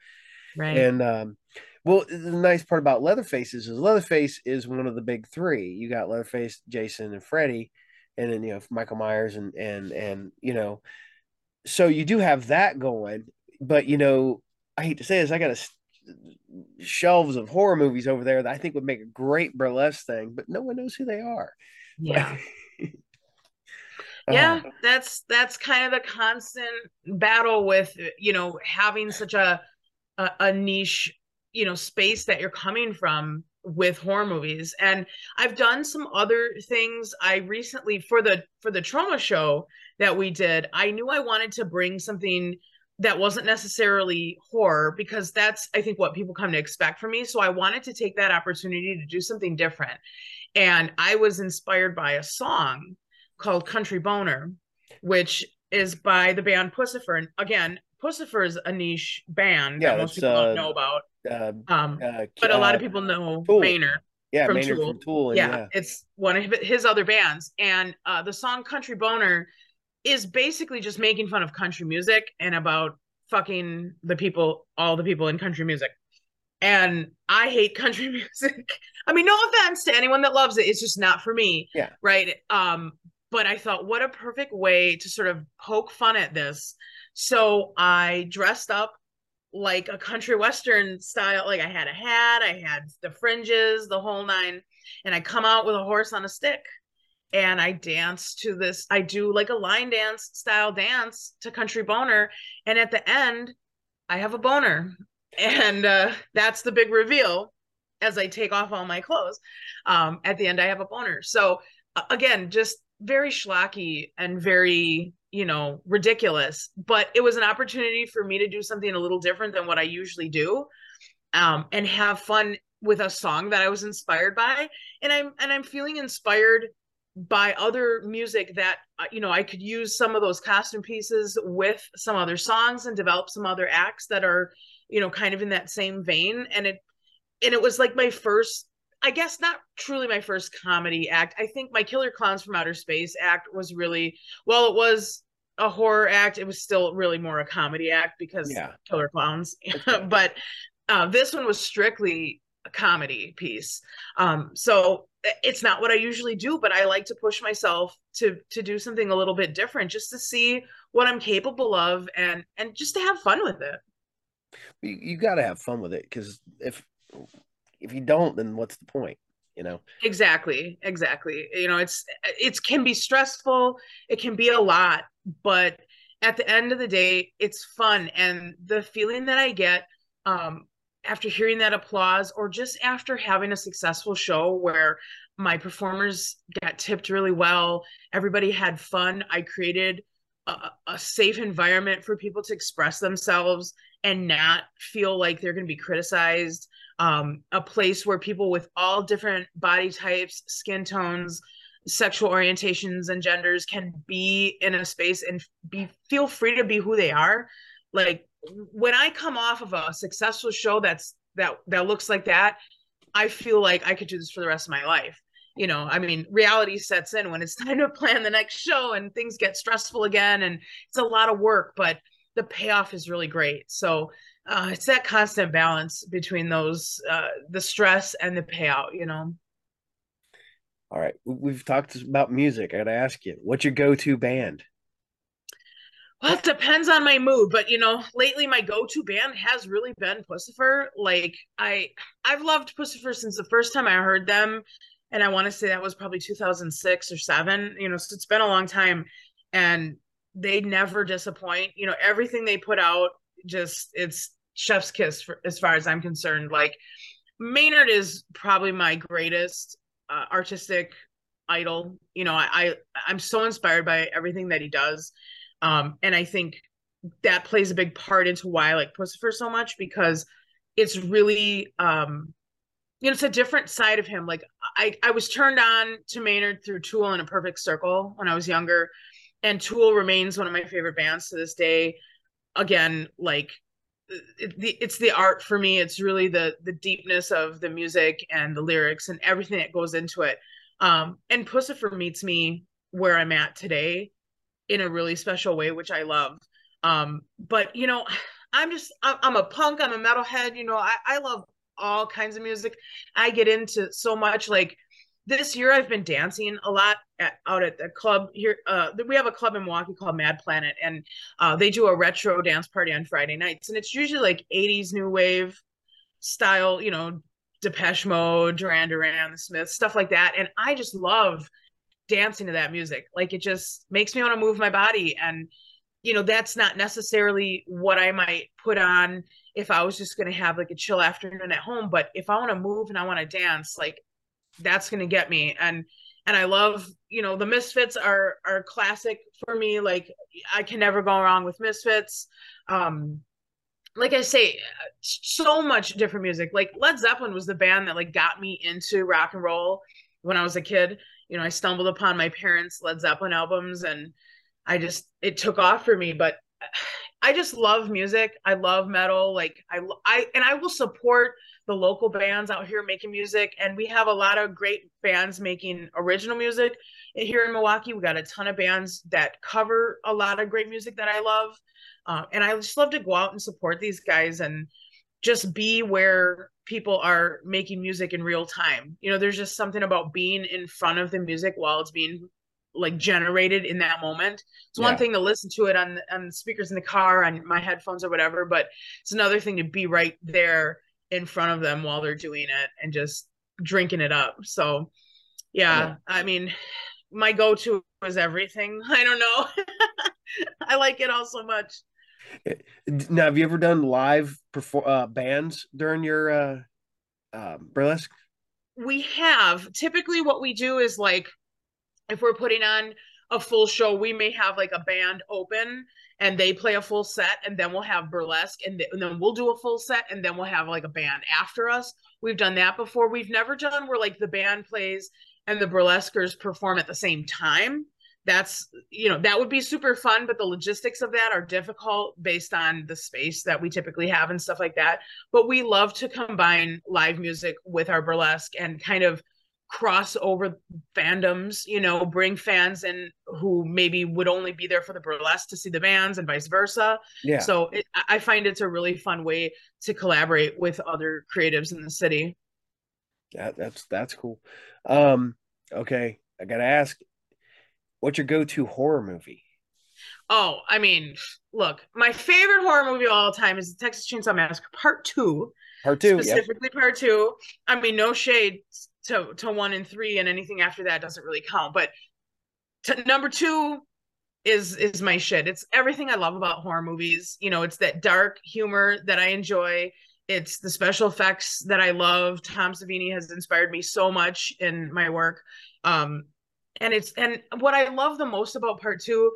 Right. And um, well, the nice part about Leatherface is, is Leatherface is one of the big three. You got Leatherface, Jason, and Freddy, and then you know Michael Myers and and and you know, so you do have that going. But you know, I hate to say this, I got a s- shelves of horror movies over there that I think would make a great burlesque thing, but no one knows who they are. yeah. *laughs* Uh, yeah that's that's kind of the constant battle with you know having such a, a a niche you know space that you're coming from with horror movies and i've done some other things i recently for the for the Troma show that we did i knew i wanted to bring something that wasn't necessarily horror because that's i think what people come to expect from me so i wanted to take that opportunity to do something different and i was inspired by a song called Country Boner, which is by the band Puscifer. And again, Puscifer is a niche band Yeah, that most people uh, don't know about. uh, Um, uh, but a lot of uh, people know Tool. Maynard. yeah, from Maynard Tool. from Tool, Yeah, yeah, it's one of his other bands. And uh, the song Country Boner is basically just making fun of country music and about fucking the people, all the people in country music. And I hate country *laughs* music. I mean, no offense to anyone that loves it. It's just not for me. Yeah. Right. Um, but I thought, what a perfect way to sort of poke fun at this. So I dressed up like a country western style. Like I had a hat, I had the fringes, the whole nine, and I come out with a horse on a stick and I dance to this. I do like a line dance style dance to Country Boner. And at the end, I have a boner. And uh, that's the big reveal as I take off all my clothes. Um, at the end, I have a boner. So again, just very schlocky and very, you know, ridiculous. But it was an opportunity for me to do something a little different than what I usually do, um, and have fun with a song that I was inspired by. And I'm and I'm feeling inspired by other music that uh, you know I could use some of those costume pieces with some other songs and develop some other acts that are you know kind of in that same vein. And it and it was like my first I guess not truly my first comedy act. I think my Killer Clowns from Outer Space act was really well, it was a horror act. It was still really more a comedy act because Yeah. Killer Clowns. *laughs* But uh, this one was strictly a comedy piece. Um, so it's not what I usually do, but I like to push myself to to do something a little bit different, just to see what I'm capable of, and and just to have fun with it. you, you got to have fun with it because if if you don't, then what's the point? You know, exactly exactly you know it's it can be stressful it can be a lot but at the end of the day it's fun and the feeling that i get um after hearing that applause or just after having a successful show where my performers got tipped really well everybody had fun i created a, a safe environment for people to express themselves and not feel like they're going to be criticized um, a place where people with all different body types, skin tones, sexual orientations, and genders can be in a space and be feel free to be who they are. Like when I come off of a successful show that's that that looks like that, I feel like I could do this for the rest of my life. You know, I mean, reality sets in when it's *laughs* time to plan the next show and things get stressful again, and it's a lot of work, but the payoff is really great. So uh, it's that constant balance between those uh, the stress and the payout you know all right, we- we've talked about music. I got to ask you, what's your go-to band? Well it depends on my mood but you know lately my go-to band has really been puscifer. Like i i've loved puscifer since the first time i heard them and i want to say that was probably 2006 or 7 you know so it's been a long time and they never disappoint. You know everything they put out just it's chef's kiss for, as far as i'm concerned. Like maynard is probably my greatest uh, artistic idol. You know I, I i'm so inspired by everything that he does um and i think that plays a big part into why i like puscifer so much because it's really um you know it's a different side of him. Like i i was turned on to maynard through tool in a perfect circle when i was younger and tool remains one of my favorite bands to this day. Again like it, it's the art for me. It's really the the deepness of the music and the lyrics and everything that goes into it. Um and puscifer meets me where I'm at today in a really special way, which I love. Um, but you know, *sighs* I'm just I'm a punk, I'm a metalhead, you know, I, I love all kinds of music. I get into so much like this year I've been dancing a lot at, out at the club here. Uh, we have a club in Milwaukee called Mad Planet, and uh, they do a retro dance party on Friday nights, and it's usually like '80s new wave style, you know, Depeche Mode, Duran Duran, The Smiths, stuff like that. And I just love dancing to that music. Like it just makes me want to move my body. And, you know, that's not necessarily what I might put on if I was just going to have like a chill afternoon at home. But if I want to move and I want to dance, like that's going to get me. And, and I love, you know, the Misfits are are classic for me. Like I can never go wrong with Misfits. Um, like I say, so much different music. Like Led Zeppelin was the band that like got me into rock and roll when I was a kid. You know, I stumbled upon my parents' Led Zeppelin albums and I just it took off for me. But I just love music. I love metal. Like I I and I will support the local bands out here making music. And we have a lot of great bands making original music here in Milwaukee. We got a ton of bands that cover a lot of great music that I love. Uh, and I just love to go out and support these guys and just be where people are making music in real time. You know, there's just something about being in front of the music while it's being like generated in that moment. It's yeah. one thing to listen to it on on speakers in the car on my headphones or whatever, but it's another thing to be right there in front of them while they're doing it and just drinking it up. So, yeah, yeah. I mean, my go-to is everything. *laughs* I don't know. *laughs* I like it all so much. Now, have you ever done live perform uh, bands during your uh, uh, burlesque? We have. Typically, what we do is like if we're putting on a full show, we may have like a band open and they play a full set, and then we'll have burlesque, and, th- and then we'll do a full set, and then we'll have like a band after us. We've done that before. We've never done where like the band plays and the burlesquers perform at the same time that's you know that would be super fun but the logistics of that are difficult based on the space that we typically have and stuff like that. But we love to combine live music with our burlesque and kind of cross over fandoms you know bring fans in who maybe would only be there for the burlesque to see the bands and vice versa. Yeah. So it, i find it's a really fun way to collaborate with other creatives in the city. That, that's that's cool. Um okay i gotta ask What's your go-to horror movie? Oh, I mean, look, my favorite horror movie of all time is the Texas Chainsaw Massacre Part Two. Part two, specifically. Part Two. I mean, no shade to to one and three, and anything after that doesn't really count. But to, number two is is my shit. It's everything I love about horror movies. You know, it's that dark humor that I enjoy. It's the special effects that I love. Tom Savini has inspired me so much in my work. Um, and it's and what I love the most about part two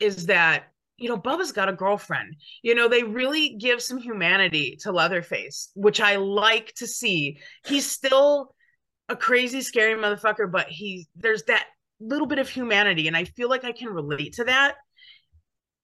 is that you know Bubba's got a girlfriend. You know they really give some humanity to Leatherface, which I like to see. He's still a crazy, scary motherfucker, but he there's that little bit of humanity, and I feel like I can relate to that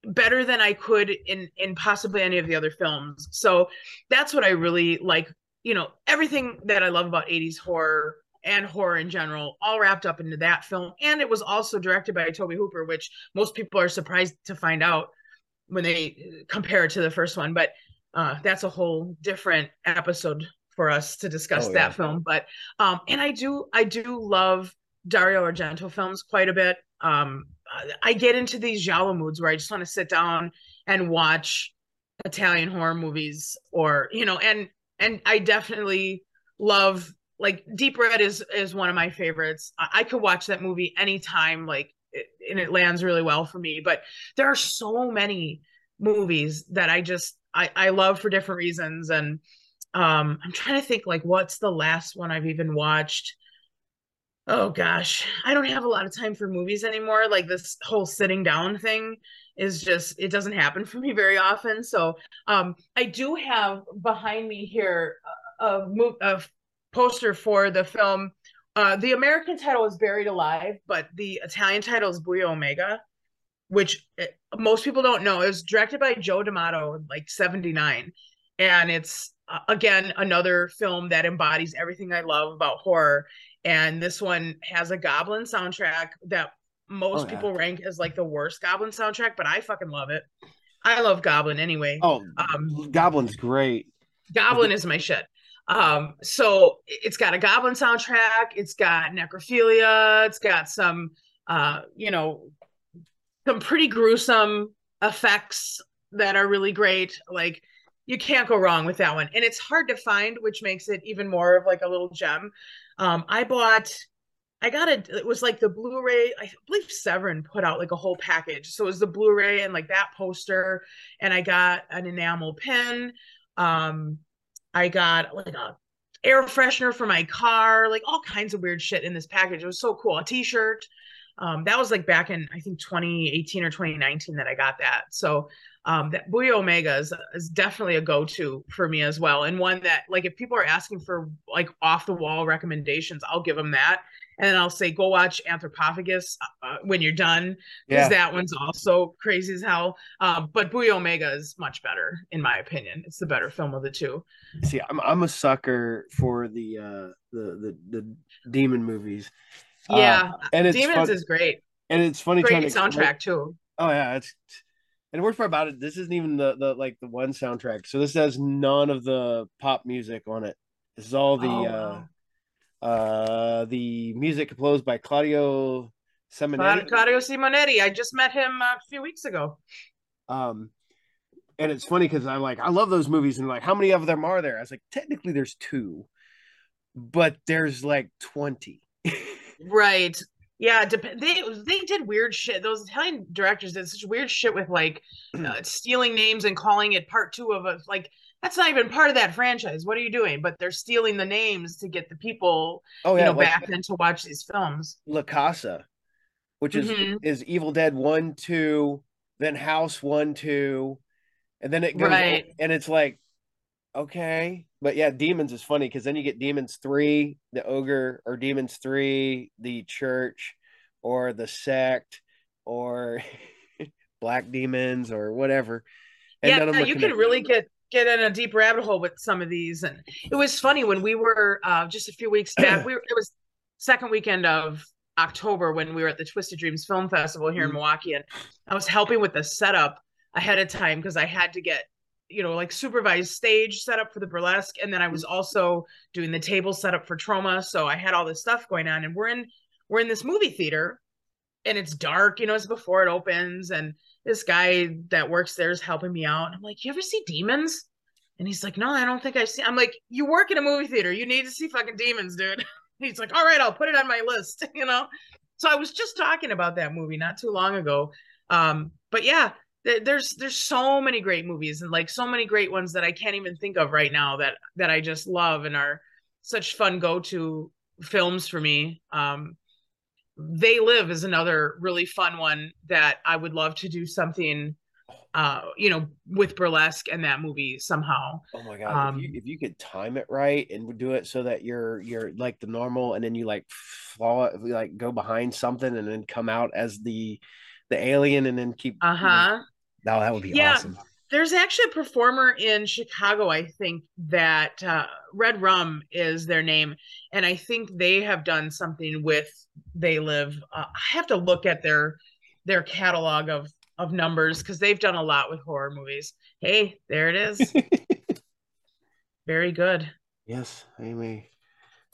better than I could in in possibly any of the other films. So that's what I really like. You know everything that I love about 80s horror and horror in general, all wrapped up into that film. And it was also directed by Tobe Hooper, which most people are surprised to find out when they compare it to the first one. But uh, that's a whole different episode for us to discuss oh, that yeah. film. But um, and I do I do love Dario Argento films quite a bit. Um, I get into these giallo moods where I just want to sit down and watch Italian horror movies, or you know, and and I definitely love like Deep Red is is one of my favorites. I, I could watch that movie anytime, like, it, and it lands really well for me. But there are so many movies that I just I I love for different reasons, and um, I'm trying to think like what's the last one I've even watched. Oh gosh, I don't have a lot of time for movies anymore. Like this whole sitting down thing is just it doesn't happen for me very often. So um, I do have behind me here a, a, a poster for the film. Uh, the American title is Buried Alive, but the Italian title is Buio Omega, which it, eh, most people don't know. It was directed by Joe D'Amato in like 79. And it's, uh, again, another film that embodies everything I love about horror. And this one has a goblin soundtrack that most Oh, yeah. people rank as like the worst Goblin soundtrack, but I fucking love it. I love Goblin anyway. Oh, Um, Goblin's great. Goblin is my shit. Um, so it's got a Goblin soundtrack. It's got necrophilia. It's got some, uh, you know, some pretty gruesome effects that are really great. Like you can't go wrong with that one, and it's hard to find, which makes it even more of like a little gem. Um, I bought. I got it. It was like the Blu-ray. I believe Severin put out like a whole package. So it was the Blu-ray and like that poster, and I got an enamel pin. Um, I got like a air freshener for my car, like all kinds of weird shit in this package. It was so cool. A t-shirt. Um, that was like back in I think 2018 or 2019 that I got that. So um, that Buio Omega is, is definitely a go-to for me as well, and one that like if people are asking for like off the wall recommendations, I'll give them that, and then I'll say go watch Anthropophagus uh, when you're done because Yeah. that one's also crazy as hell. Um, but Buio Omega is much better in my opinion. It's the better film of the two. See, I'm I'm a sucker for the uh the the, the demon movies. Uh, Yeah, and it's Demons fun- is great. and it's funny trying Great to soundtrack too. Oh yeah, it's and the worst part about it, this isn't even the the like the one soundtrack. So this has none of the pop music on it. This is all the Oh, uh wow. Uh the music composed by Claudio Simonetti. Claudio Simonetti. I just met him uh, a few weeks ago. Um and it's funny because I'm like, I love those movies, and like, how many of them are there? I was like, technically there's two, but there's like 20. *laughs* Right. Yeah, dep- they they did weird shit. Those Italian directors did such weird shit with like *clears throat* uh, stealing names and calling it part two of a like that's not even part of that franchise. What are you doing? But they're stealing the names to get the people oh you know like back then to watch these films. La Casa, which is Mhm. is Evil Dead one, two, then House one, two, and then it goes Right. and it's like, okay, but yeah, Demons is funny because then you get Demons three, the ogre, or Demons three, the church, or the sect, or *laughs* Black Demons, or whatever. And yeah, none of them are you can really get get in a deep rabbit hole with some of these. And it was funny when we were uh, just a few weeks back. We were, it was second weekend of October when we were at the Twisted Dreams Film Festival here in Mhm. Milwaukee, and I was helping with the setup ahead of time because I had to get you know like supervised stage setup for the burlesque, and then I was also doing the table setup for Troma. So I had all this stuff going on, and we're in we're in this movie theater, and it's dark. You know, it's before it opens, and this guy that works there is helping me out. And I'm like, you ever see demons? And he's like, no, I don't think I've seen. I'm like, you work in a movie theater. You need to see fucking demons, dude. *laughs* He's like, all right, I'll put it on my list, *laughs* you know? So I was just talking about that movie not too long ago. Um, but yeah, there, there's there's so many great movies and like so many great ones that I can't even think of right now that that I just love and are such fun go-to films for me. Um, they Live is another really fun one that I would love to do something, uh, you know, with burlesque and that movie somehow. Oh my god! Um, if, you, if you could time it right and do it so that you're you're like the normal, and then you like flaw like go behind something and then come out as the the alien, and then keep. Uh huh. No, that would be Yeah. awesome. There's actually a performer in Chicago, I think, that uh, Red Rum is their name. And I think they have done something with They Live. Uh, I have to look at their their catalog of of numbers because they've done a lot with horror movies. Hey, there it is. *laughs* Very good. yes, I'm a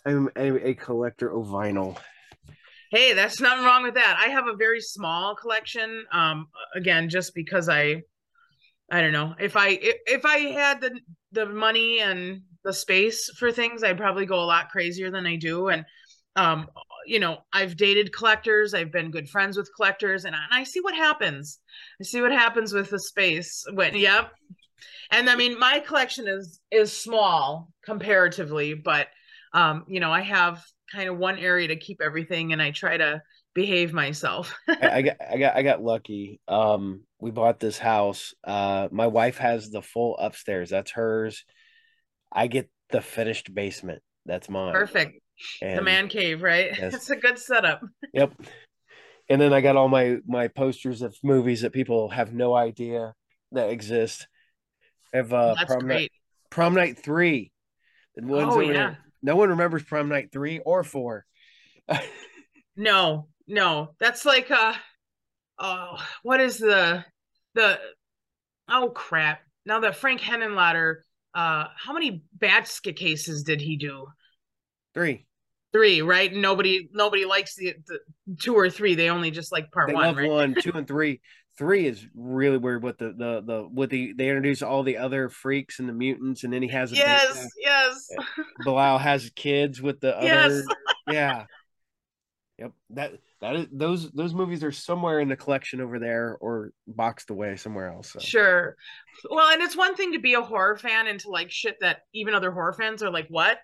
I'm a, a collector of vinyl. Hey, that's nothing wrong with that. I have a very small collection. Um, again, just because I, I don't know if I if, I had the the money and the space for things, I'd probably go a lot crazier than I do. And um, you know, I've dated collectors. I've been good friends with collectors, and I, and I see what happens. I see what happens with the space when. Yep. And I mean, my collection is is small comparatively, but um, you know, I have kind of one area to keep everything and I try to behave myself. *laughs* I, I got I got I got lucky. Um, we bought this house. Uh, my wife has the full upstairs. That's hers. I get the finished basement. That's mine. Perfect. And, the man cave, right? *laughs* Yes. It's a good setup. Yep. And then I got all my my posters of movies that people have no idea that exist. I have uh, That's prom night, prom night three. The ones Oh, there. yeah. No one remembers prom night three or four. *laughs* No, no, that's like uh oh, what is the the oh crap. Now that Frank Henenlotter, uh how many basket cases did he do? Three. Three, right? Nobody nobody likes the, the two or three. They only just like part they one, love right? one, two, *laughs* and three. Three is really weird with the the the with the they introduce all the other freaks and the mutants, and then he has a yes, big, yes. Belial has kids with the *laughs* Yes. other. Yeah. Yep. That that is those those movies are somewhere in the collection over there or boxed away somewhere else. So. Sure. Well, and it's one thing to be a horror fan and to like shit that even other horror fans are like, what?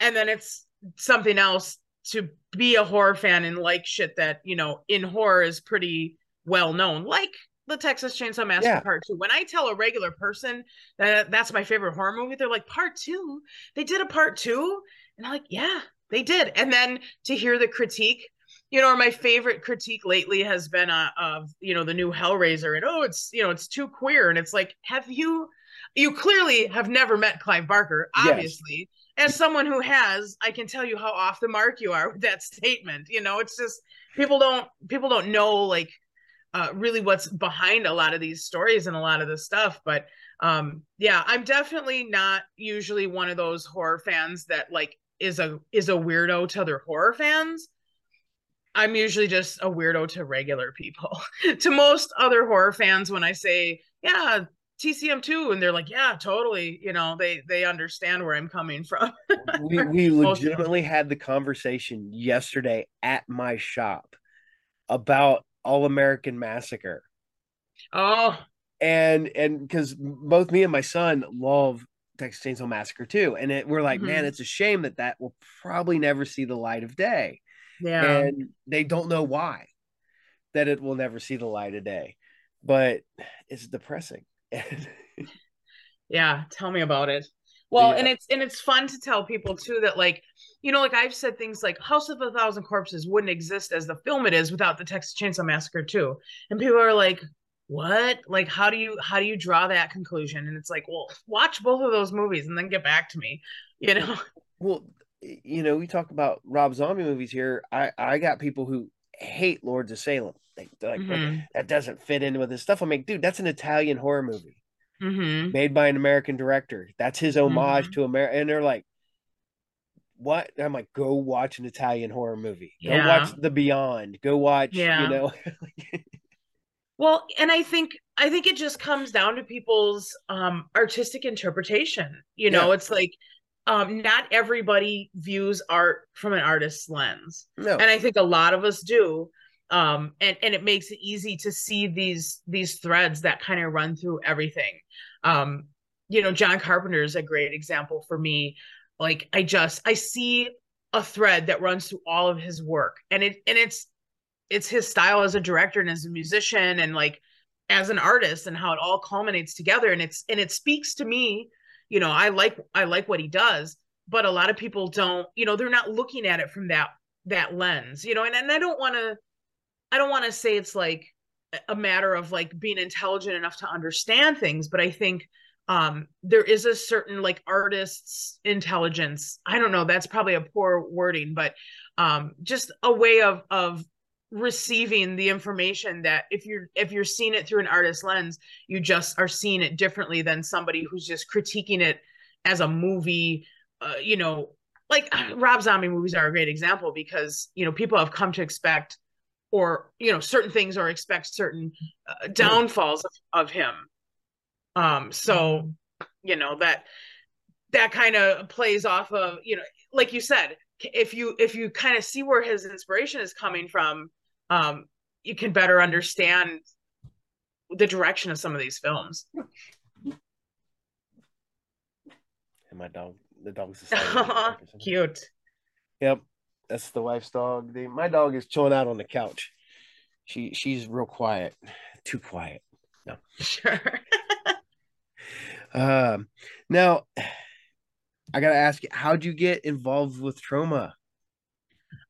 And then it's something else to be a horror fan and like shit that, you know, in horror is pretty well known, like the Texas Chainsaw Massacre Yeah. Part Two. When I tell a regular person that that's my favorite horror movie, they're like, Part Two? They did a Part Two? And I'm like, yeah, they did. And then to hear the critique, you know, or my favorite critique lately has been uh, of you know the new Hellraiser, and oh, it's you know it's too queer, and it's like, have you? You clearly have never met Clive Barker, Yes. obviously. As someone who has, I can tell you how off the mark you are with that statement. You know, it's just people don't people don't know like uh, really what's behind a lot of these stories and a lot of this stuff. But um, yeah, I'm definitely not usually one of those horror fans that like is a is a weirdo to other horror fans. I'm usually just a weirdo to regular people. *laughs* to most other horror fans, when I say, yeah, TCM2, and they're like, yeah, totally, you know, they they understand where I'm coming from. *laughs* we we legitimately had the conversation yesterday at my shop about All American Massacre. oh, and and because both me and my son love Texas Chainsaw Massacre too, and it, we're like, Mhm. man, it's a shame that that will probably never see the light of day, yeah. and they don't know why that it will never see the light of day, but it's depressing. *laughs* Yeah, tell me about it. Well, Yeah. and it's and it's fun to tell people too that like, you know, like I've said things like House of a Thousand Corpses wouldn't exist as the film it is without the Texas Chainsaw Massacre too. And people are like, "What? Like how do you how do you draw that conclusion?" And it's like, "Well, watch both of those movies and then get back to me." You know? well, you know, we talk about Rob Zombie movies here. I I got people who hate Lords of Salem. They, they're like, Mhm. that doesn't fit in with this stuff. I'm like, dude, that's an Italian horror movie. Mhm. made by an American director. That's his homage Mhm. to America. And they're like, what? I'm like, go watch an Italian horror movie. Go Yeah. watch The Beyond. Go watch, Yeah. you know, *laughs* Well, and I think I think it just comes down to people's um artistic interpretation. You know, Yeah. it's like um not everybody views art from an artist's lens. no. And I think a lot of us do. Um and and it makes it easy to see these these threads that kind of run through everything. Um you know, John Carpenter is a great example for me. Like I just I see a thread that runs through all of his work and it and it's it's his style as a director and as a musician and like as an artist and how it all culminates together and it's and it speaks to me you know i like i like what he does but a lot of people don't you know they're not looking at it from that that lens you know and, and i don't want to i don't want to say it's like a matter of like being intelligent enough to understand things but i think um there is a certain like artist's intelligence. I don't know that's probably a poor wording but um just a way of of receiving the information that if you're if you're seeing it through an artist lens you just are seeing it differently than somebody who's just critiquing it as a movie uh, you know like *sighs* rob zombie movies are a great example because you know people have come to expect or you know certain things or expect certain uh, downfalls of, of him. Um so you know that that kind of plays off of you know like you said if you if you kind of see where his inspiration is coming from um you can better understand the direction of some of these films and my dog, the dog's *laughs* cute Yep. That's the wife's dog. The, my dog is chilling out on the couch. She she's real quiet. Too quiet. No, sure *laughs* Um now I gotta ask you, how'd you get involved with Troma?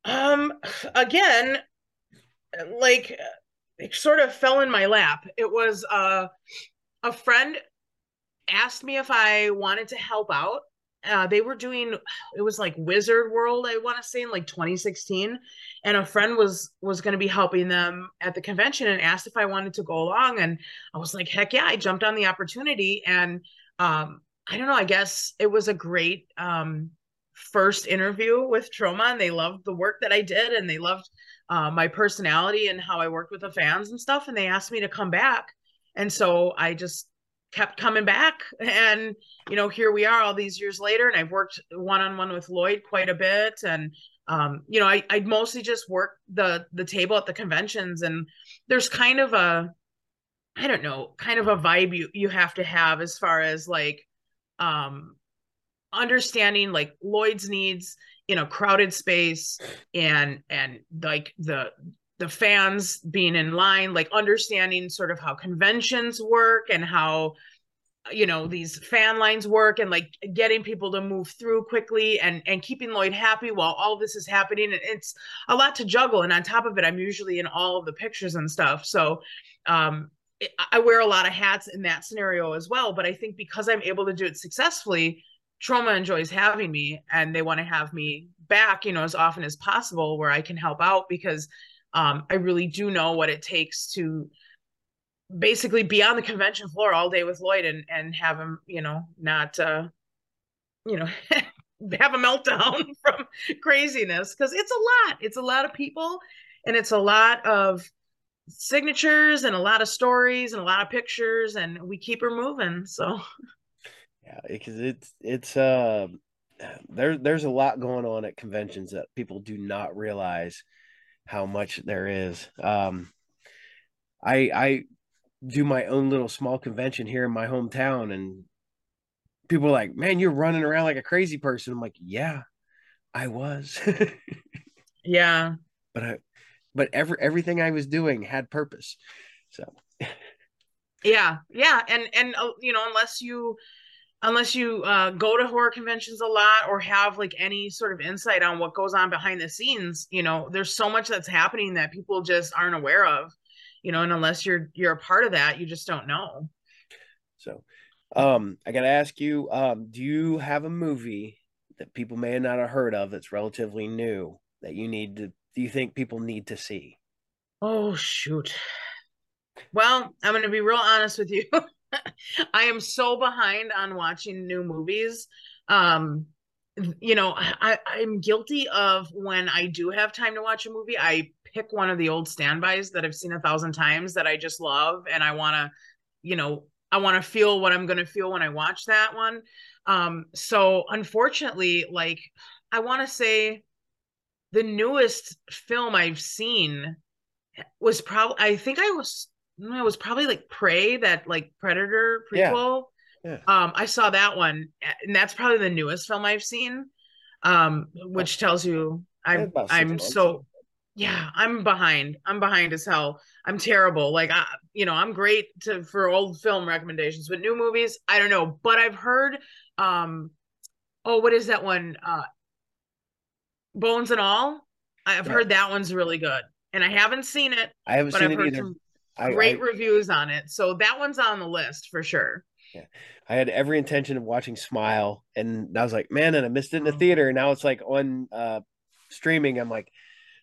um again like it sort of fell in my lap. It was uh a friend asked me if i wanted to help out. Uh, they were doing it was like Wizard World, I want to say in like 2016, and a friend was was going to be helping them at the convention and asked if I wanted to go along, and I was like, heck yeah! I jumped on the opportunity, and um, I don't know, I guess it was a great um, first interview with Troma, and they loved the work that I did, and they loved uh, my personality and how I worked with the fans and stuff, and they asked me to come back, and so I just kept coming back. *laughs* And you know here we are all these years later and i've worked one-on-one with lloyd quite a bit. And um, you know i i mostly just work the the table at the conventions. And there's kind of a i don't know kind of a vibe you you have to have as far as like um understanding like lloyd's needs in a crowded space and and like the the fans being in line like understanding sort of how conventions work and how you know these fan lines work and like getting people to move through quickly and and keeping lloyd happy while all this is happening. And it's a lot to juggle. And on top of it i'm usually in all of the pictures and stuff. So um it, i wear a lot of hats in that scenario as well. But i think because i'm able to do it successfully Troma enjoys having me and they want to have me back you know as often as possible where i can help out because um, I really do know what it takes to basically be on the convention floor all day with Lloyd and and have him, you know, not uh, you know, *laughs* have a meltdown *laughs* from craziness because it's a lot. It's a lot of people and it's a lot of signatures and a lot of stories and a lot of pictures and we keep her moving. So *laughs* yeah, because it's it's uh there there's a lot going on at conventions that people do not realize how much there is. Um, I I do my own little small convention here in my hometown, and people are like, "Man, you're running around like a crazy person." I'm like, "Yeah, I was." *laughs* yeah, but I, but every everything I was doing had purpose. So. *laughs* yeah, yeah, and and uh, you know, unless you unless you uh, go to horror conventions a lot or have like any sort of insight on what goes on behind the scenes you know there's so much that's happening that people just aren't aware of you know and unless you're you're a part of that you just don't know. So um i gotta ask you um do you have a movie that people may not have heard of that's relatively new that you need to do you think people need to see? Oh shoot. Well i'm going to be real honest with you *laughs* I am so behind on watching new movies. Um, you know, I, I'm guilty of when I do have time to watch a movie, I pick one of the old standbys that I've seen a thousand times that I just love, and I want to, you know, I want to feel what I'm going to feel when I watch that one. Um, so unfortunately, like, I want to say the newest film I've seen was probably, I think I was it was probably like Prey, that like Predator prequel. Yeah. yeah. Um, I saw that one, and that's probably the newest film I've seen. Um, which tells you I'm I'm so yeah, I'm behind. I'm behind as hell. I'm terrible. Like I, you know, I'm great to for old film recommendations, but new movies, I don't know. But I've heard, um, oh, what is that one? Uh, Bones and All. I've yeah. heard that one's really good, and I haven't seen it. I haven't seen I've it either. Some, great I, reviews on it. So that one's on the list for sure. Yeah. I had every intention of watching Smile and I was like, man, and I missed it in the oh. theater. And now it's like on uh streaming. I'm like,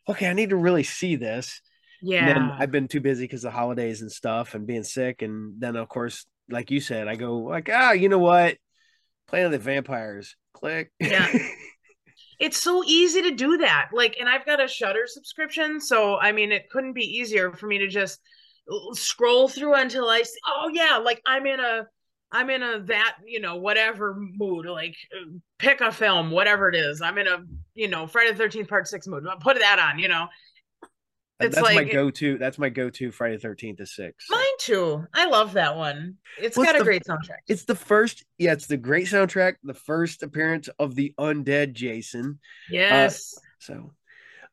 okay, I need to really see this. Yeah. I've been too busy because of holidays and stuff and being sick. And then of course, like you said, I go like, ah, you know what? Planet of the Vampires. Click. Yeah. *laughs* it's so easy to do that. Like, and I've got a Shudder subscription. So I mean it couldn't be easier for me to just scroll through until I see, oh yeah, like I'm in a I'm in a that, you know, whatever mood, like pick a film, whatever it is. I'm in a, you know, Friday the 13th part 6 mood. Put that on, you know. It's that's like, my go-to. That's my go-to. Friday 13th is six. Mine too. I love that one. It's well, got it's a the, great soundtrack. It's the first. Yeah, it's the great soundtrack. The first appearance of the undead Jason. Yes. Uh, so,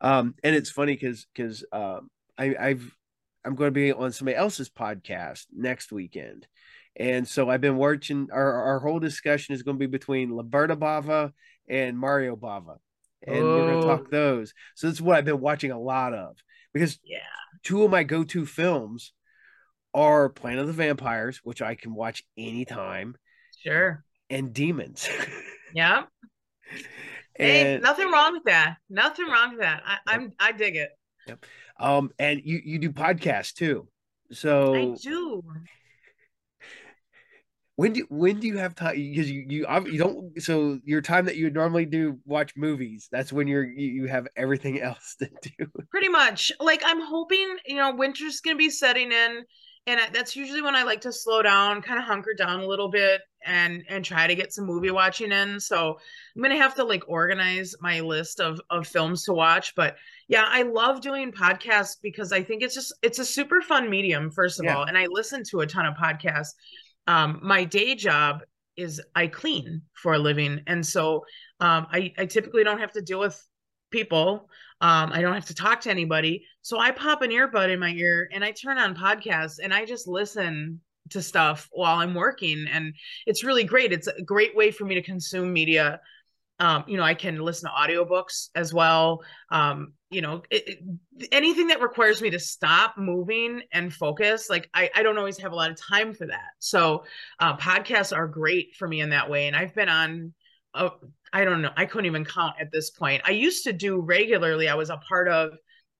um, and it's funny because because um, I I've I'm going to be on somebody else's podcast next weekend. And so I've been watching our, our whole discussion is going to be between Lamberto Bava and Mario Bava. And oh. we're going to talk those. So that's what I've been watching a lot of because yeah, two of my go-to films are Planet of the Vampires, which I can watch anytime. Sure. And Demons. *laughs* Yeah. hey, nothing wrong with that. Nothing wrong with that. I, I'm I dig it. Yep. Um, and you you do podcasts too. So I do. When do when do you have time? Because you you you don't. So your time that you would normally do watch movies, that's when you're you, you have everything *laughs* else to do. Pretty much. Like I'm hoping you know winter's gonna be setting in, and that's usually when I like to slow down, kind of hunker down a little bit, and and try to get some movie watching in. So I'm gonna have to like organize my list of of films to watch. But yeah, I love doing podcasts because I think it's just it's a super fun medium. First of yeah. all, and I listen to a ton of podcasts um, my day job is I clean for a living, and so um, I, I typically don't have to deal with people. Um, I don't have to talk to anybody, so I pop an earbud in my ear and I turn on podcasts and I just listen to stuff while I'm working, and it's really great. It's a great way for me to consume media. Um, you know i can listen to audiobooks as well. Um, you know it, it, anything that requires me to stop moving and focus like I, I don't always have a lot of time for that. So uh, podcasts are great for me in that way. And i've been on uh, i don't know. I couldn't even count at this point. I used to do regularly. I was a part of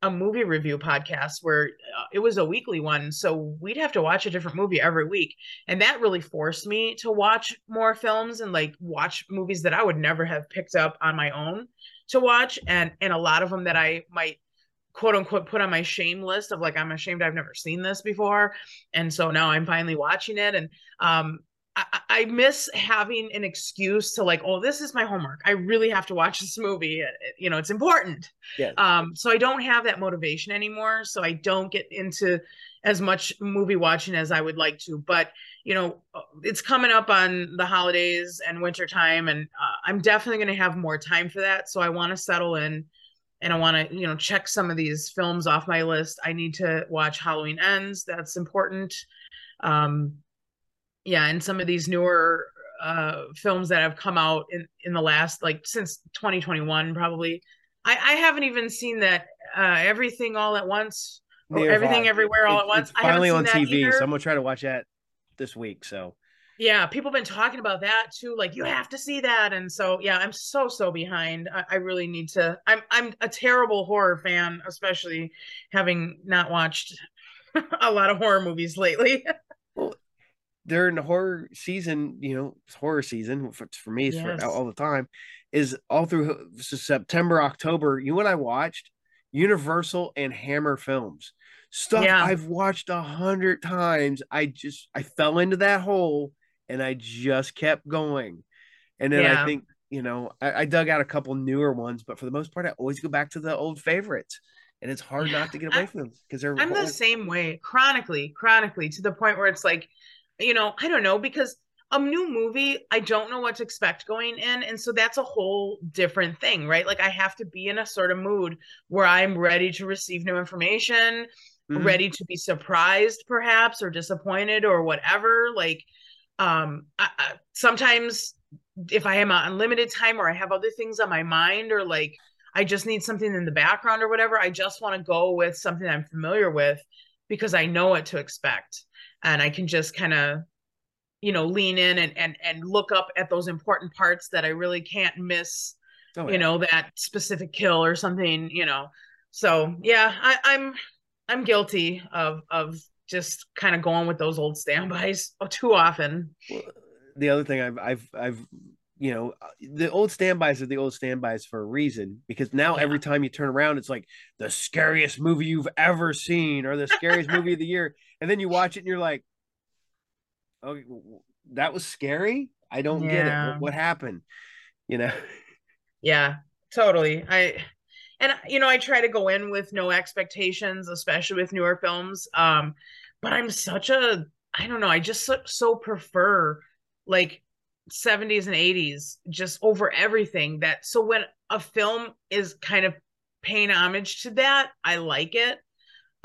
a movie review podcast where uh, it was a weekly one so we'd have to watch a different movie every week. And that really forced me to watch more films and like watch movies that i would never have picked up on my own to watch. And and a lot of them that i might quote unquote put on my shame list of like i'm ashamed i've never seen this before. And so now i'm finally watching it. And um I, I, miss having an excuse to like, oh, this is my homework. I really have to watch *laughs* this movie. You know, it's important. Yeah. Um, so I don't have that motivation anymore. So I don't get into as much movie watching as I would like to. But you know, it's coming up on the holidays and winter time, and uh, I'm definitely going to have more time for that. So I want to settle in. And I want to, you know, check some of these films off my list. I need to watch Halloween Ends. That's important. Um, yeah and some of these newer uh films that have come out in in the last like since 2021 probably. I i haven't even seen that uh everything all at once or everything everywhere all it, at once. it's finally on tv either. so i'm gonna try to watch that this week so. Yeah people have been talking about that too like you have to see that and so yeah i'm so so behind. I, I really need to i'm i'm a terrible horror fan especially having not watched *laughs* a lot of horror movies lately *laughs* during the horror season, you know, it's horror season for, for me, it's yes. for all the time, is all through uh, September, October. You and I watched Universal and Hammer films. Stuff yeah. I've watched a hundred times. I just I fell into that hole and I just kept going. And then yeah. I think, you know, I, I, dug out a couple newer ones, but for the most part, I always go back to the old favorites. And it's hard not to get away from them because they're I'm the same way, chronically, chronically, to the point where it's like you know, I don't know because a new movie, I don't know what to expect going in. And so that's a whole different thing, right? Like I have to be in a sort of mood where I'm ready to receive new information, mm-hmm. ready to be surprised perhaps or disappointed or whatever. Like um I, I, sometimes if I am on limited time or I have other things on my mind or like I just need something in the background or whatever, I just want to go with something I'm familiar with because I know what to expect and I can just kind of you know lean in and and and look up at those important parts that I really can't miss oh, yeah. you know that specific kill or something you know so yeah I, I'm I'm guilty of of just kind of going with those old standbys *laughs* too often. Well, the other thing I've I've I've you know the old standbys are the old standbys for a reason because now yeah. every time you turn around it's like the scariest movie you've ever seen or the scariest movie of the year and then you watch it and you're like oh that was scary? I don't yeah. get it. What, what happened? You know? *laughs* Yeah totally. I and you know i try to go in with no expectations especially with newer films um but i'm such a i don't know i just so, so prefer like 70s and 80s just over everything that so when a film is kind of paying homage to that i like it.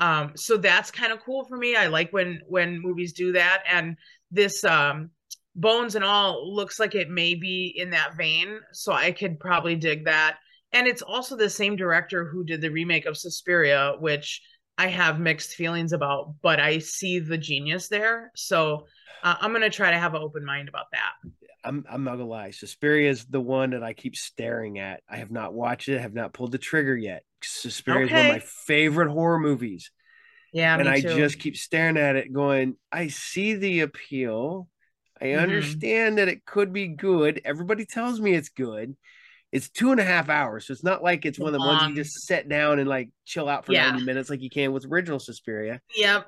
Um so that's kind of cool for me. I like when when movies do that. And this um bones and all looks like it may be in that vein so i could probably dig that. And it's also the same director who did the remake of suspiria which i have mixed feelings about but i see the genius there. So uh, i'm going to try to have an open mind about that I'm I'm not gonna lie. Suspiria is the one that I keep staring at. I have not watched it. I have not pulled the trigger yet. Suspiria okay. is one of my favorite horror movies. Yeah, and I too. just keep staring at it, going, I see the appeal. I mm-hmm. understand that it could be good. Everybody tells me it's good. It's two and a half hours, so it's not like it's one of the ones you just sit down and like chill out for yeah. 90 minutes like you can with original Suspiria. Yep.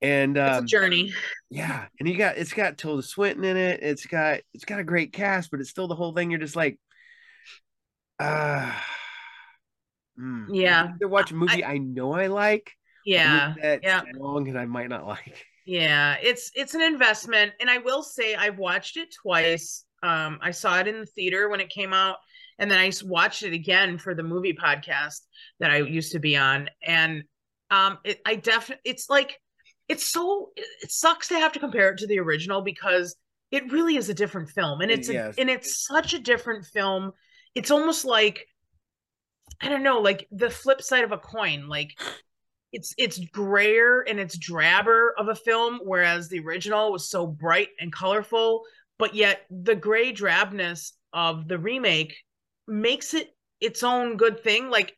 And um, journey. Yeah, and you got it's got Tilda Swinton in it. It's got it's got a great cast, but it's still the whole thing. You're just like, ah. *sighs* Uh, mm. Yeah. They're watching a movie I, I know I like yeah that yeah long and i might not *laughs* like yeah it's it's an investment and i will say i've watched it twice um i saw it in the theater when it came out and then i watched it again for the movie podcast that i used to be on and um it, i definitely it's like it's so it sucks to have to compare it to the original because it really is a different film and it's yes. a, and it's such a different film it's almost like i don't know like the flip side of a coin like it's it's grayer and it's drabber of a film whereas the original was so bright and colorful but yet the gray drabness of the remake makes it its own good thing like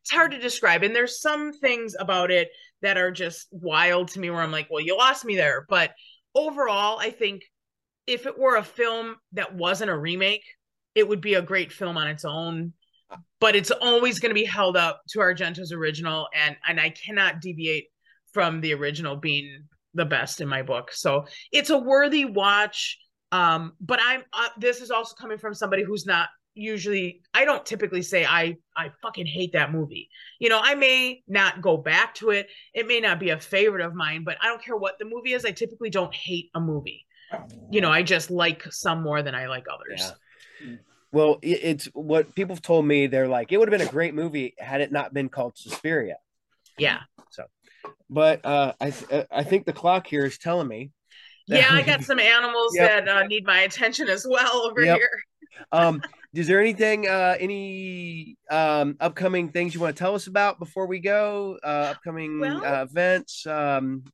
it's hard to describe and there's some things about it that are just wild to me where i'm like well you lost me there but overall i think if it were a film that wasn't a remake it would be a great film on its own but it's always going to be held up to Argento's original, and and I cannot deviate from the original being the best in my book. So it's a worthy watch. Um, but I'm uh, this is also coming from somebody who's not usually I don't typically say I I fucking hate that movie. You know, I may not go back to it. It may not be a favorite of mine, but I don't care what the movie is. I typically don't hate a movie. You know, I just like some more than I like others. Yeah. Well, it's what people have told me. They're like, it would have been a great movie had it not been called Suspiria. Yeah. So, but uh, I th- uh, I think the clock here is telling me. yeah, I *laughs* got some animals yep. that uh, need my attention as well over yep. here. um, is there anything, uh, any um, upcoming things you want to tell us about before we go? Uh, upcoming well, uh, events, um,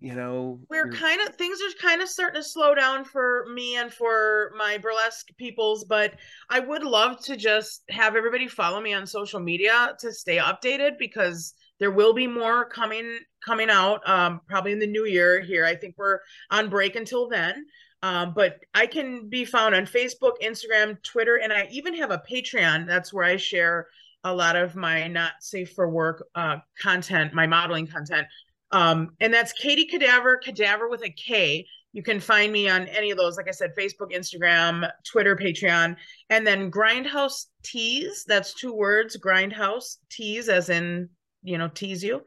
you know we're kind of things are kind of starting to slow down for me and for my burlesque peoples but i would love to just have everybody follow me on social media to stay updated because there will be more coming coming out um, probably in the new year here i think we're on break until then um, but i can be found on facebook instagram twitter and i even have a patreon that's where i share a lot of my not safe for work uh, content my modeling content um, and that's Katie Kadaver, Kadaver with a K. You can find me on any of those, like I said, Facebook, Instagram, Twitter, Patreon, and then Grindhouse Tease. That's two words, Grindhouse Tease, as in, you know, tease you.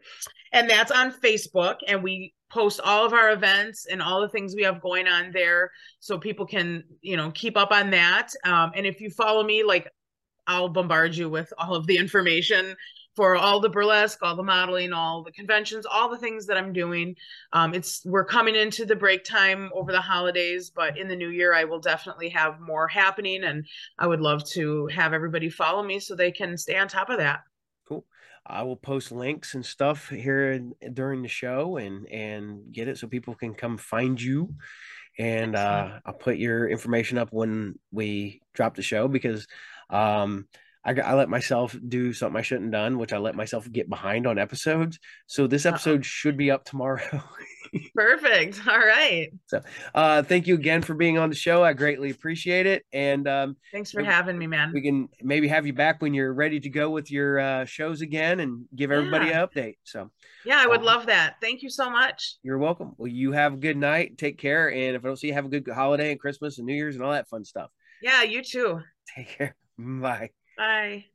And that's on Facebook. And we post all of our events and all the things we have going on there so people can, you know, keep up on that. Um, and if you follow me, like I'll bombard you with all of the information for all the burlesque, all the modeling, all the conventions, all the things that I'm doing. Um, it's we're coming into the break time over the holidays, but in the new year, I will definitely have more happening, and I would love to have everybody follow me so they can stay on top of that. I will post links and stuff here during the show and and get it so people can come find you. And uh, I'll put your information up when we drop the show because um, I, I let myself do something I shouldn't done, which I let myself get behind on episodes. So this episode Uh-oh. should be up tomorrow. *laughs* Perfect. All right. So, uh, thank you again for being on the show. I greatly appreciate it. And um, thanks for having me, man. We can maybe have you back when you're ready to go with your uh, shows again and give everybody yeah. an update. So, yeah, I would um, love that. Thank you so much. You're welcome. Well, you have a good night. Take care. And if I don't see you, have a good holiday and Christmas and New Year's and all that fun stuff. Yeah, you too. Take care. *laughs* Bye. Bye.